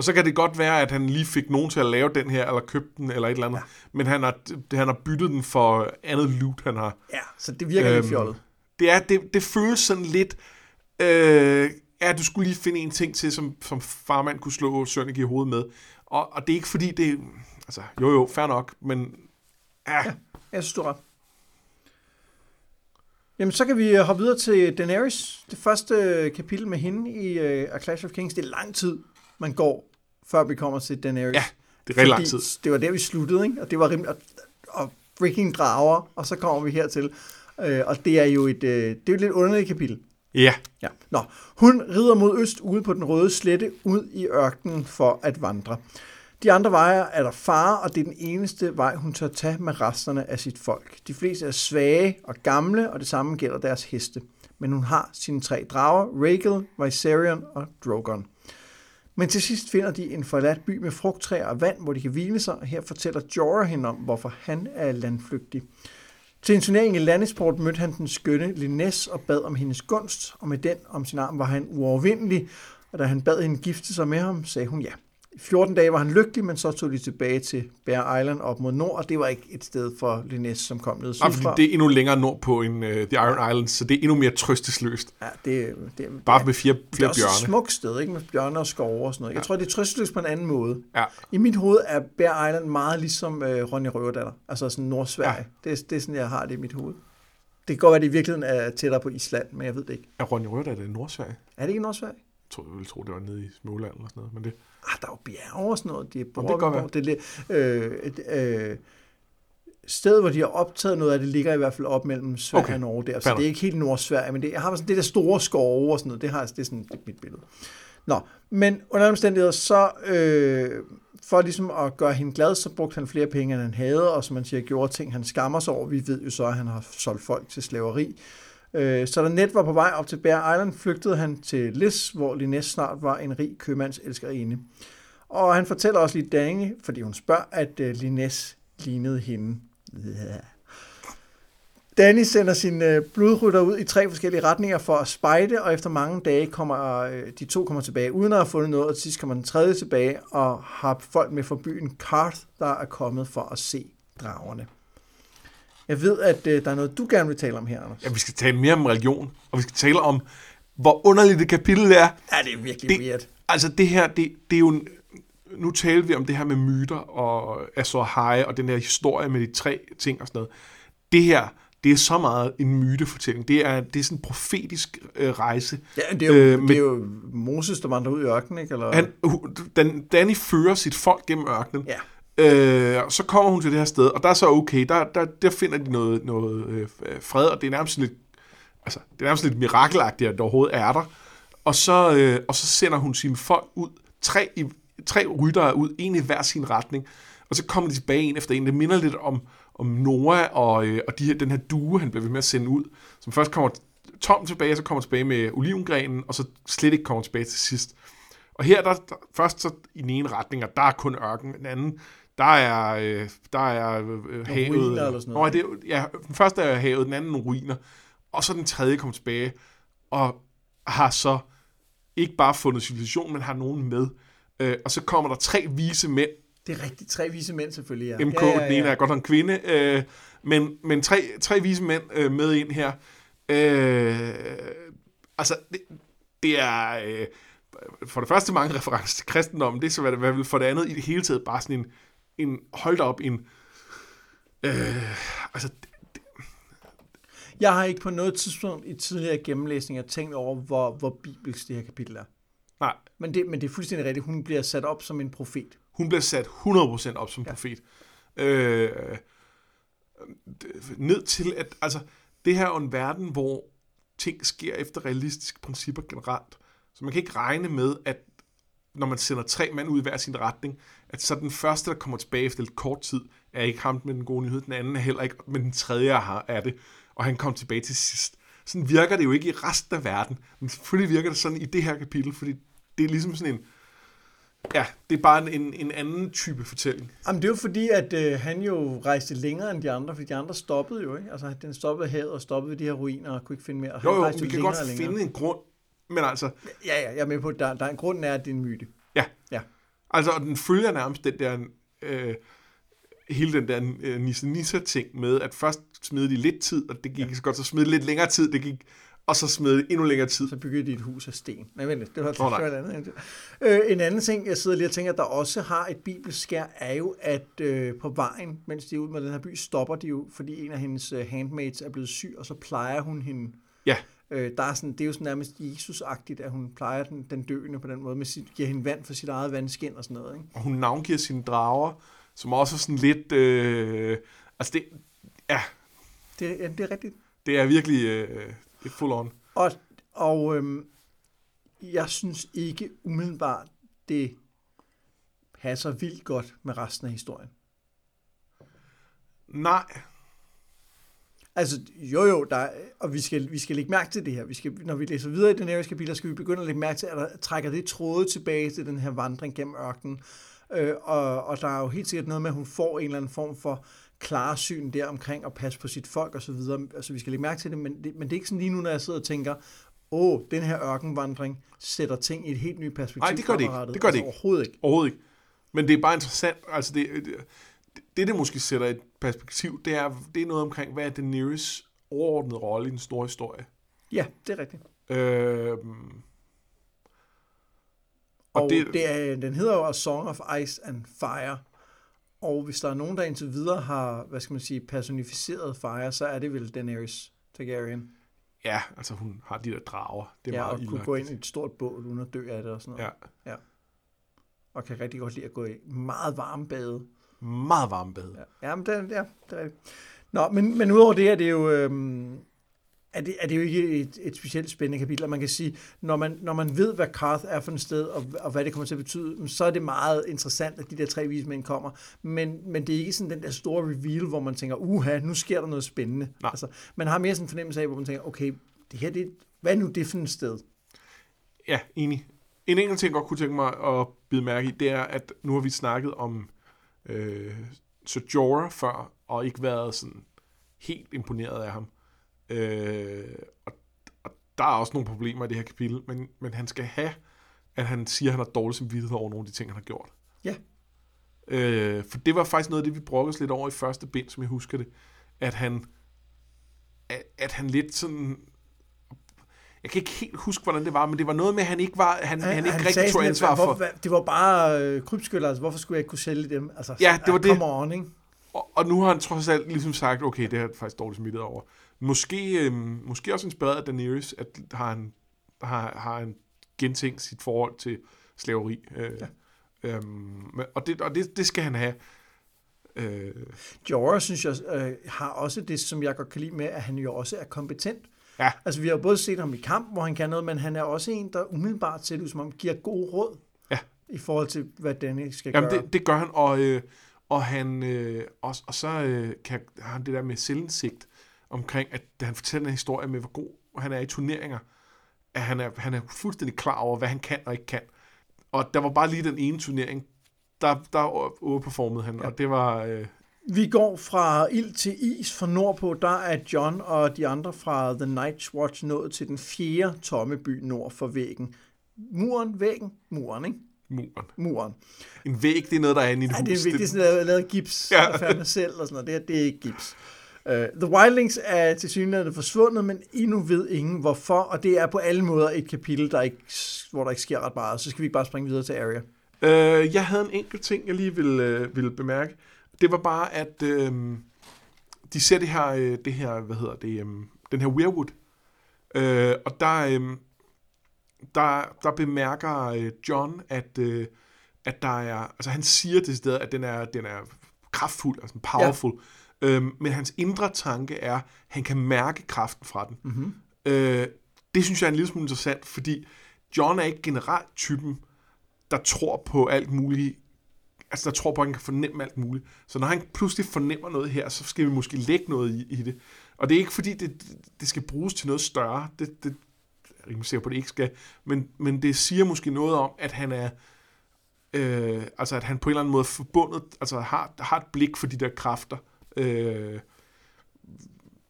Og så kan det godt være, at han lige fik nogen til at lave den her, eller købte den, eller et eller andet. Ja. Men han har, han har byttet den for andet loot, han har. ja, så det virker øhm, lidt fjollet. Det, er, det, det føles sådan lidt... Øh, ja, du skulle lige finde en ting til, som, som farmand kunne slå Sønnig i hovedet med. Og, og det er ikke fordi, det altså, jo jo, fair nok, men ja. ja jeg synes, du ret. Jamen, så kan vi øh, hoppe videre til Daenerys. Det første øh, kapitel med hende i uh, A Clash of Kings. Det er lang tid, man går, før vi kommer til Daenerys. Ja, det er rigtig lang tid. Det var der, vi sluttede, ikke? Og det var rimelig... Og, og freaking drager, og så kommer vi hertil. Uh, og det er jo et, uh, det er jo et lidt underligt kapitel. Ja. ja. Nå, hun rider mod øst ude på den røde slette ud i ørkenen for at vandre. De andre veje er der far, og det er den eneste vej, hun tør tage med resterne af sit folk. De fleste er svage og gamle, og det samme gælder deres heste. Men hun har sine tre drager, Rhaegal, Viserion og Drogon. Men til sidst finder de en forladt by med frugttræer og vand, hvor de kan hvile sig, og her fortæller Jorah hende om, hvorfor han er landflygtig. Til en turnering i landesport mødte han den skønne Linnes og bad om hendes gunst, og med den om sin arm var han uovervindelig, og da han bad hende gifte sig med ham, sagde hun ja. I 14 dage var han lykkelig, men så tog de tilbage til Bear Island op mod nord, og det var ikke et sted for Linnes, som kom ned sydfra. det er endnu længere nord på en, uh, The Iron Islands, så det er endnu mere trøstesløst. Ja, det, det, Bare med fire, flere bjørne. Det er også bjørne. et smukt sted, ikke? med bjørne og skove og sådan noget. Ja. Jeg tror, det er trøstesløst på en anden måde. Ja. I mit hoved er Bear Island meget ligesom uh, Ronja Røverdatter, altså sådan Nordsverige. Ja. Det, det er sådan, jeg har det i mit hoved. Det kan godt være, at det i virkeligheden er tættere på Island, men jeg ved det ikke. Er Ronja Røverdatter i Nordsverige? Er det ikke i Nordsverige? Jeg tror, jeg ville tro, det var nede i Småland eller sådan noget, men det... Ah, der er jo bjerge og sådan noget. De bor, det kan være. Det, øh, et, øh, sted, hvor de har optaget noget af det, ligger i hvert fald op mellem Sverige okay. og Norge der. Så det er ikke helt Nordsverige, men det, jeg har sådan det der store skove og sådan noget. Det, har, det er sådan det er mit billede. Nå, men under omstændigheder, så øh, for ligesom at gøre hende glad, så brugte han flere penge, end han havde, og som man siger, gjorde ting, han skammer sig over. Vi ved jo så, at han har solgt folk til slaveri. Øh, så da Ned var på vej op til Bear Island, flygtede han til Lis, hvor Linnes snart var en rig købmands elskerinde. Og han fortæller også lige Dange, fordi hun spørger, at øh, Linnes lignede hende. Yeah. Danny sender sin uh, blodrytter ud i tre forskellige retninger for at spejde, og efter mange dage kommer øh, de to kommer tilbage uden at have fundet noget, og til sidst kommer den tredje tilbage og har folk med fra byen Karth, der er kommet for at se dragerne. Jeg ved, at øh, der er noget, du gerne vil tale om her, Anders. Ja, vi skal tale mere om religion, og vi skal tale om, hvor underligt det kapitel er. Ja, det er virkelig det, weird. Altså det her, det, det er jo... Nu taler vi om det her med myter og Azor High og den her historie med de tre ting og sådan noget. Det her, det er så meget en mytefortælling. Det er, det er sådan en profetisk øh, rejse. Ja, det er, jo, øh, med, det er jo Moses, der vandrer ud i ørkenen, ikke? Eller? Han, Dan, Danny fører sit folk gennem ørkenen. Ja. Øh, så kommer hun til det her sted, og der er så okay, der, der, der finder de noget, noget øh, fred, og det er nærmest lidt, altså, det er nærmest lidt mirakelagtigt, at der overhovedet er der. Og så, øh, og så sender hun sine folk ud, tre, i, tre ryttere ud, en i hver sin retning, og så kommer de tilbage en efter en. Det minder lidt om, om Noah og, øh, og de her, den her due, han bliver ved med at sende ud, som først kommer tom tilbage, så kommer tilbage med olivengrenen, og så slet ikke kommer tilbage til sidst. Og her, der, der først så i den ene retning, og der er kun ørken, den anden, der er, øh, der er øh, havet. Ruiner eller sådan noget. det, ja, den første er havet, den anden ruiner. Og så den tredje kommer tilbage, og har så ikke bare fundet civilisation, men har nogen med. Øh, og så kommer der tre vise mænd. Det er rigtigt, tre vise mænd selvfølgelig, ja. MK, ja, ja, ja. den ene er godt nok en kvinde, øh, men, men tre, tre vise mænd øh, med ind her. Øh, altså, det, det er... Øh, for det første mange referencer til kristendommen, det er så hvad det, for det andet i det hele taget bare sådan en, en holdt op en... Øh, altså, jeg har ikke på noget tidspunkt i tidligere gennemlæsninger tænkt over, hvor, hvor bibelsk det her kapitel er. Nej. Men det, men det er fuldstændig rigtigt. Hun bliver sat op som en profet. Hun bliver sat 100% op som ja. profet. Øh, ned til, at altså, det her er en verden, hvor ting sker efter realistiske principper generelt. Så man kan ikke regne med, at når man sender tre mænd ud i hver sin retning, at så den første, der kommer tilbage efter lidt kort tid, er ikke ham med den gode nyhed, den anden er heller ikke, men den tredje er det, og han kom tilbage til sidst. Sådan virker det jo ikke i resten af verden, men selvfølgelig virker det sådan i det her kapitel, fordi det er ligesom sådan en, ja, det er bare en, en anden type fortælling. Jamen det er jo fordi, at øh, han jo rejste længere end de andre, fordi de andre stoppede jo, ikke? Altså den stoppede havet og stoppede ved de her ruiner og kunne ikke finde mere. Og jo, jo, vi kan godt finde en grund, men altså... Ja, ja, jeg er med på, at der, der er en grund er, at det er en myte. Ja. Ja. Altså, og den følger nærmest den der... Øh, hele den der øh, Nissa Nissa ting med, at først smed de lidt tid, og det gik ja. så godt, så smed lidt længere tid, det gik, og så smed det endnu længere tid. Så byggede de et hus af sten. Nej, vent det var, Nå, nej. andet. Øh, en anden ting, jeg sidder lige og tænker, der også har et bibelskær, er jo, at øh, på vejen, mens de er ude med den her by, stopper de jo, fordi en af hendes øh, handmaids er blevet syg, og så plejer hun hende. Ja, Øh, der er sådan, det er jo sådan nærmest Jesus-agtigt, at hun plejer den, den døende på den måde, med sit, giver hende vand for sit eget vandskin og sådan noget. Ikke? og hun navngiver sine drager, som også er sådan lidt... Øh, altså det, ja, Det, ja, det er rigtigt. det er virkelig øh, det er full on. Og, og øhm, jeg synes ikke umiddelbart, det passer vildt godt med resten af historien. Nej, Altså, jo jo, der, er- og vi skal, vi skal lægge mærke til det her. Vi skal, når vi læser videre i den her kapitel, skal vi begynde at lægge mærke til, at der trækker det tråde tilbage til den her vandring gennem ørkenen. Øh, og, og der er jo helt sikkert noget med, at hun får en eller anden form for klarsyn der omkring at passe på sit folk og så videre. Altså, vi skal lægge mærke til det, men det, men det er ikke sådan lige nu, når jeg sidder og tænker, åh, den her ørkenvandring sætter ting i et helt nyt perspektiv. Nej, det gør det ikke. fremadrettet." Det gør det altså, ikke. Overhovedet ikke. overhovedet ikke. Men det er bare interessant. Altså det, det, det, det måske sætter et perspektiv, det er, det er noget omkring, hvad er Daenerys overordnede rolle i den store historie. Ja, det er rigtigt. Øhm, Og, Og det- det, er, den hedder jo A Song of Ice and Fire. Og hvis der er nogen, der indtil videre har, hvad skal man sige, personificeret Fire, så er det vel Daenerys Targaryen. ja, altså hun har de der drager. Det er ja, meget og kunne ildagtigt. gå ind i et stort bål uden at dø af det og sådan noget. Ja, Og kan rigtig godt lide at gå i meget varme bade. Meget varme bad. Ja, ja, men det, ja, det er rigtigt. Nå, men, men udover det er det jo... Øhm, er det, er det jo ikke et, et specielt spændende kapitel, og man kan sige, når man, når man ved, hvad Karth er for et sted, og, og hvad det kommer til at betyde, så er det meget interessant, at de der tre vismænd kommer. Men, men det er ikke sådan den der store reveal, hvor man tænker, uha, nu sker der noget spændende. Nej. Altså, man har mere sådan en fornemmelse af, hvor man tænker, okay, det her, det, hvad er nu det for et sted? Ja, enig. En enkelt ting, jeg godt kunne tænke mig at bide mærke i, det er, at nu har vi snakket om øh, Sir Jorah før, og ikke været sådan helt imponeret af ham. Øh, og, og der er også nogle problemer i det her kapitel, men, men han skal have, at han siger, at han har dårlig samvittighed over nogle af de ting, han har gjort. Ja. Øh, for det var faktisk noget af det, vi brokkede lidt over i første bind, som jeg husker det, at han, at, at han lidt sådan jeg kan ikke helt huske, hvordan det var, men det var noget med, at han ikke, var, han, han, han ikke rigtig sagde tog ansvar for. Hvor, det var bare øh, krybskytter, altså hvorfor skulle jeg ikke kunne sælge dem? Altså, Ja, det var det. Come on, ikke? Og, og nu har han trods alt ligesom sagt, okay, det jeg faktisk dårligt smittet over. Måske, øhm, måske også inspireret af Daenerys, at har han, har, har han gentænkt sit forhold til slaveri. Øh, ja. men- og det, og det, det skal han have. Øh, Jorah, synes jeg, øh, har også det, som jeg godt kan lide med, at han jo også er kompetent. Ja. Altså, vi har jo både set ham i kamp, hvor han kan noget, men han er også en, der umiddelbart ser ud, som om giver god råd Ja. i forhold til, hvad Danny skal Jamen, gøre. det, det gør han, og, øh, og, han, øh, og, og så øh, kan, har han det der med selvindsigt omkring, at han fortæller en historie med, hvor god han er i turneringer, at han er, han er fuldstændig klar over, hvad han kan og ikke kan. Og der var bare lige den ene turnering, der, der overperformede han, ja. og det var... Øh, Vi går fra ild til is fra nordpå. Der er John og de andre fra The Night's Watch nået til den fjerde tomme by nord for væggen. Muren, væggen, muren, ikke? muren. Muren. En væg, det er noget, der er inde i et Ja, hus. det er vigtigt, sådan lavet, lavet gips Ja. og selv og sådan noget. Det, her, det er ikke gips. Uh, The Wildlings er til synligheden forsvundet, men endnu ved ingen hvorfor, og det er på alle måder et kapitel, der ikke, hvor der ikke sker ret meget. Så skal vi ikke bare springe videre til Arya. Øh, jeg havde en enkelt ting, jeg lige ville, øh, ville bemærke. Det var bare, at øh, de ser det her, øh, det her, hvad hedder det, øh, den her weirwood. Øh, og der, øh, der, der bemærker øh, John, at, øh, at der er, altså han siger til stedet, at den er, den er kraftfuld, altså powerful. Ja. Øh, men hans indre tanke er, at han kan mærke kraften fra den. Mm-hmm. Øh, det synes jeg er en lille smule interessant, fordi John er ikke generelt typen, der tror på alt muligt. Altså, der tror på, at han kan fornemme alt muligt. Så når han pludselig fornemmer noget her, så skal vi måske lægge noget i, i det. Og det er ikke fordi, det, det skal bruges til noget større. Det, det jeg er rimelig sikker på, at det ikke skal. Men, men det siger måske noget om, at han er... Øh, altså, at han på en eller anden måde er forbundet, altså har, har et blik for de der kræfter. Øh,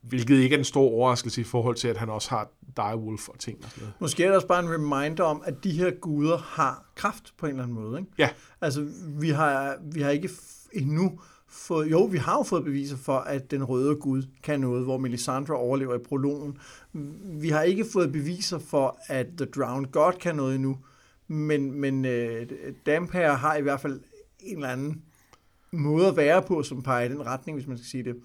hvilket ikke er en stor overraskelse i forhold til, at han også har direwolf og ting og sådan noget. Måske er det også bare en reminder om, at de her guder har kraft på en eller anden måde. Ikke? Ja. Altså, vi har, vi har ikke endnu fået, jo, vi har jo fået beviser for, at den røde gud kan noget, hvor Melisandre overlever i prologen. Vi har ikke fået beviser for, at The Drowned God kan noget endnu, men, men uh, Dampere har i hvert fald en eller anden måde at være på, som peger i den retning, hvis man skal sige det.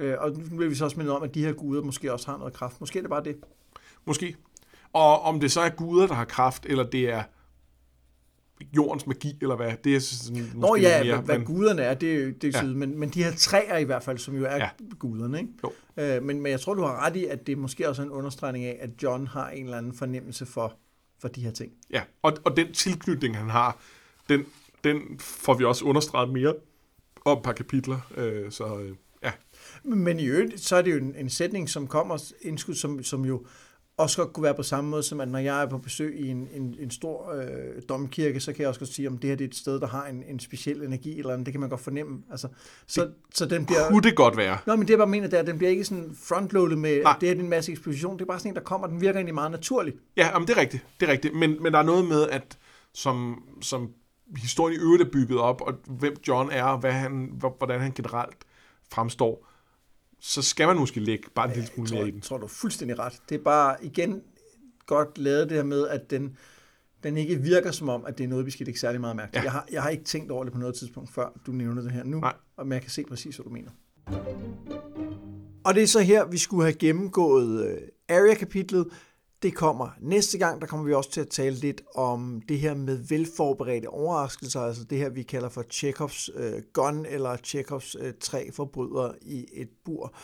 Uh, og nu bliver vi så også mindet om, at de her guder måske også har noget kraft. Måske er det bare det. Måske. Og om det så er guder, der har kraft, eller det er jordens magi, eller hvad, det er sådan, Nå ja, mere, hvad, men... guderne er, det er, det er ja. men, men de her træer i hvert fald, som jo er ja. guderne, ikke? Jo. Øh, men, men jeg tror, du har ret i, at det er måske også en understregning af, at John har en eller anden fornemmelse for, for de her ting. Ja, og, og den tilknytning, han har, den, den får vi også understreget mere om et par kapitler, øh, så øh, ja. Men i øvrigt, så er det jo en, en sætning, som kommer indskud, som, som jo også godt kunne være på samme måde, som at når jeg er på besøg i en, en, en stor øh, domkirke, så kan jeg også godt sige, om det her det er et sted, der har en, en speciel energi, eller andet. det kan man godt fornemme. Altså, så, det så den bliver, kunne det godt være. Nå, men det jeg bare mener, det er, at den bliver ikke sådan frontloadet med, Nej. det her er en masse eksposition. Det er bare sådan en, der kommer, den virker egentlig meget naturligt. Ja, men det er rigtigt. Det er rigtigt. Men, men der er noget med, at som, som historien i øvrigt er bygget op, og hvem John er, og hvad han, hvordan han generelt fremstår, så skal man måske lægge bare en lille smule mere i den. Jeg tror, du er fuldstændig ret. Det er bare igen godt lavet det her med, at den, den ikke virker som om, at det er noget, vi skal lægge særlig meget mærke til. Ja. Jeg, har, jeg har ikke tænkt over det på noget tidspunkt, før du nævner det her nu, Nej. men jeg kan se præcis, hvad du mener. Og det er så her, vi skulle have gennemgået uh, Area-kapitlet, det kommer næste gang. Der kommer vi også til at tale lidt om det her med velforberedte overraskelser, altså det her, vi kalder for Chekhovs øh, gun eller Chekhovs øh, tre forbrydere i et bur.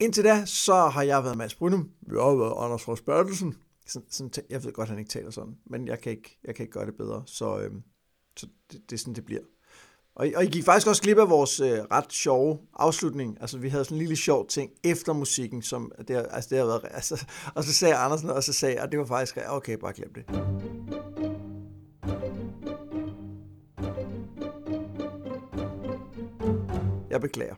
Indtil da, så har jeg været Mads Brynum. Jeg har været Anders Fros Bertelsen. Sådan, sådan, jeg ved godt, at han ikke taler sådan, men jeg kan ikke, jeg kan ikke gøre det bedre. Så, øh, så det, det er sådan, det bliver. Og, og I gik faktisk også glip af vores øh, ret sjove afslutning. Altså, vi havde sådan en lille sjov ting efter musikken, som det, altså, det har været... Altså, og så sagde Andersen, og så sagde og det var faktisk... Okay, bare glem det. Jeg beklager.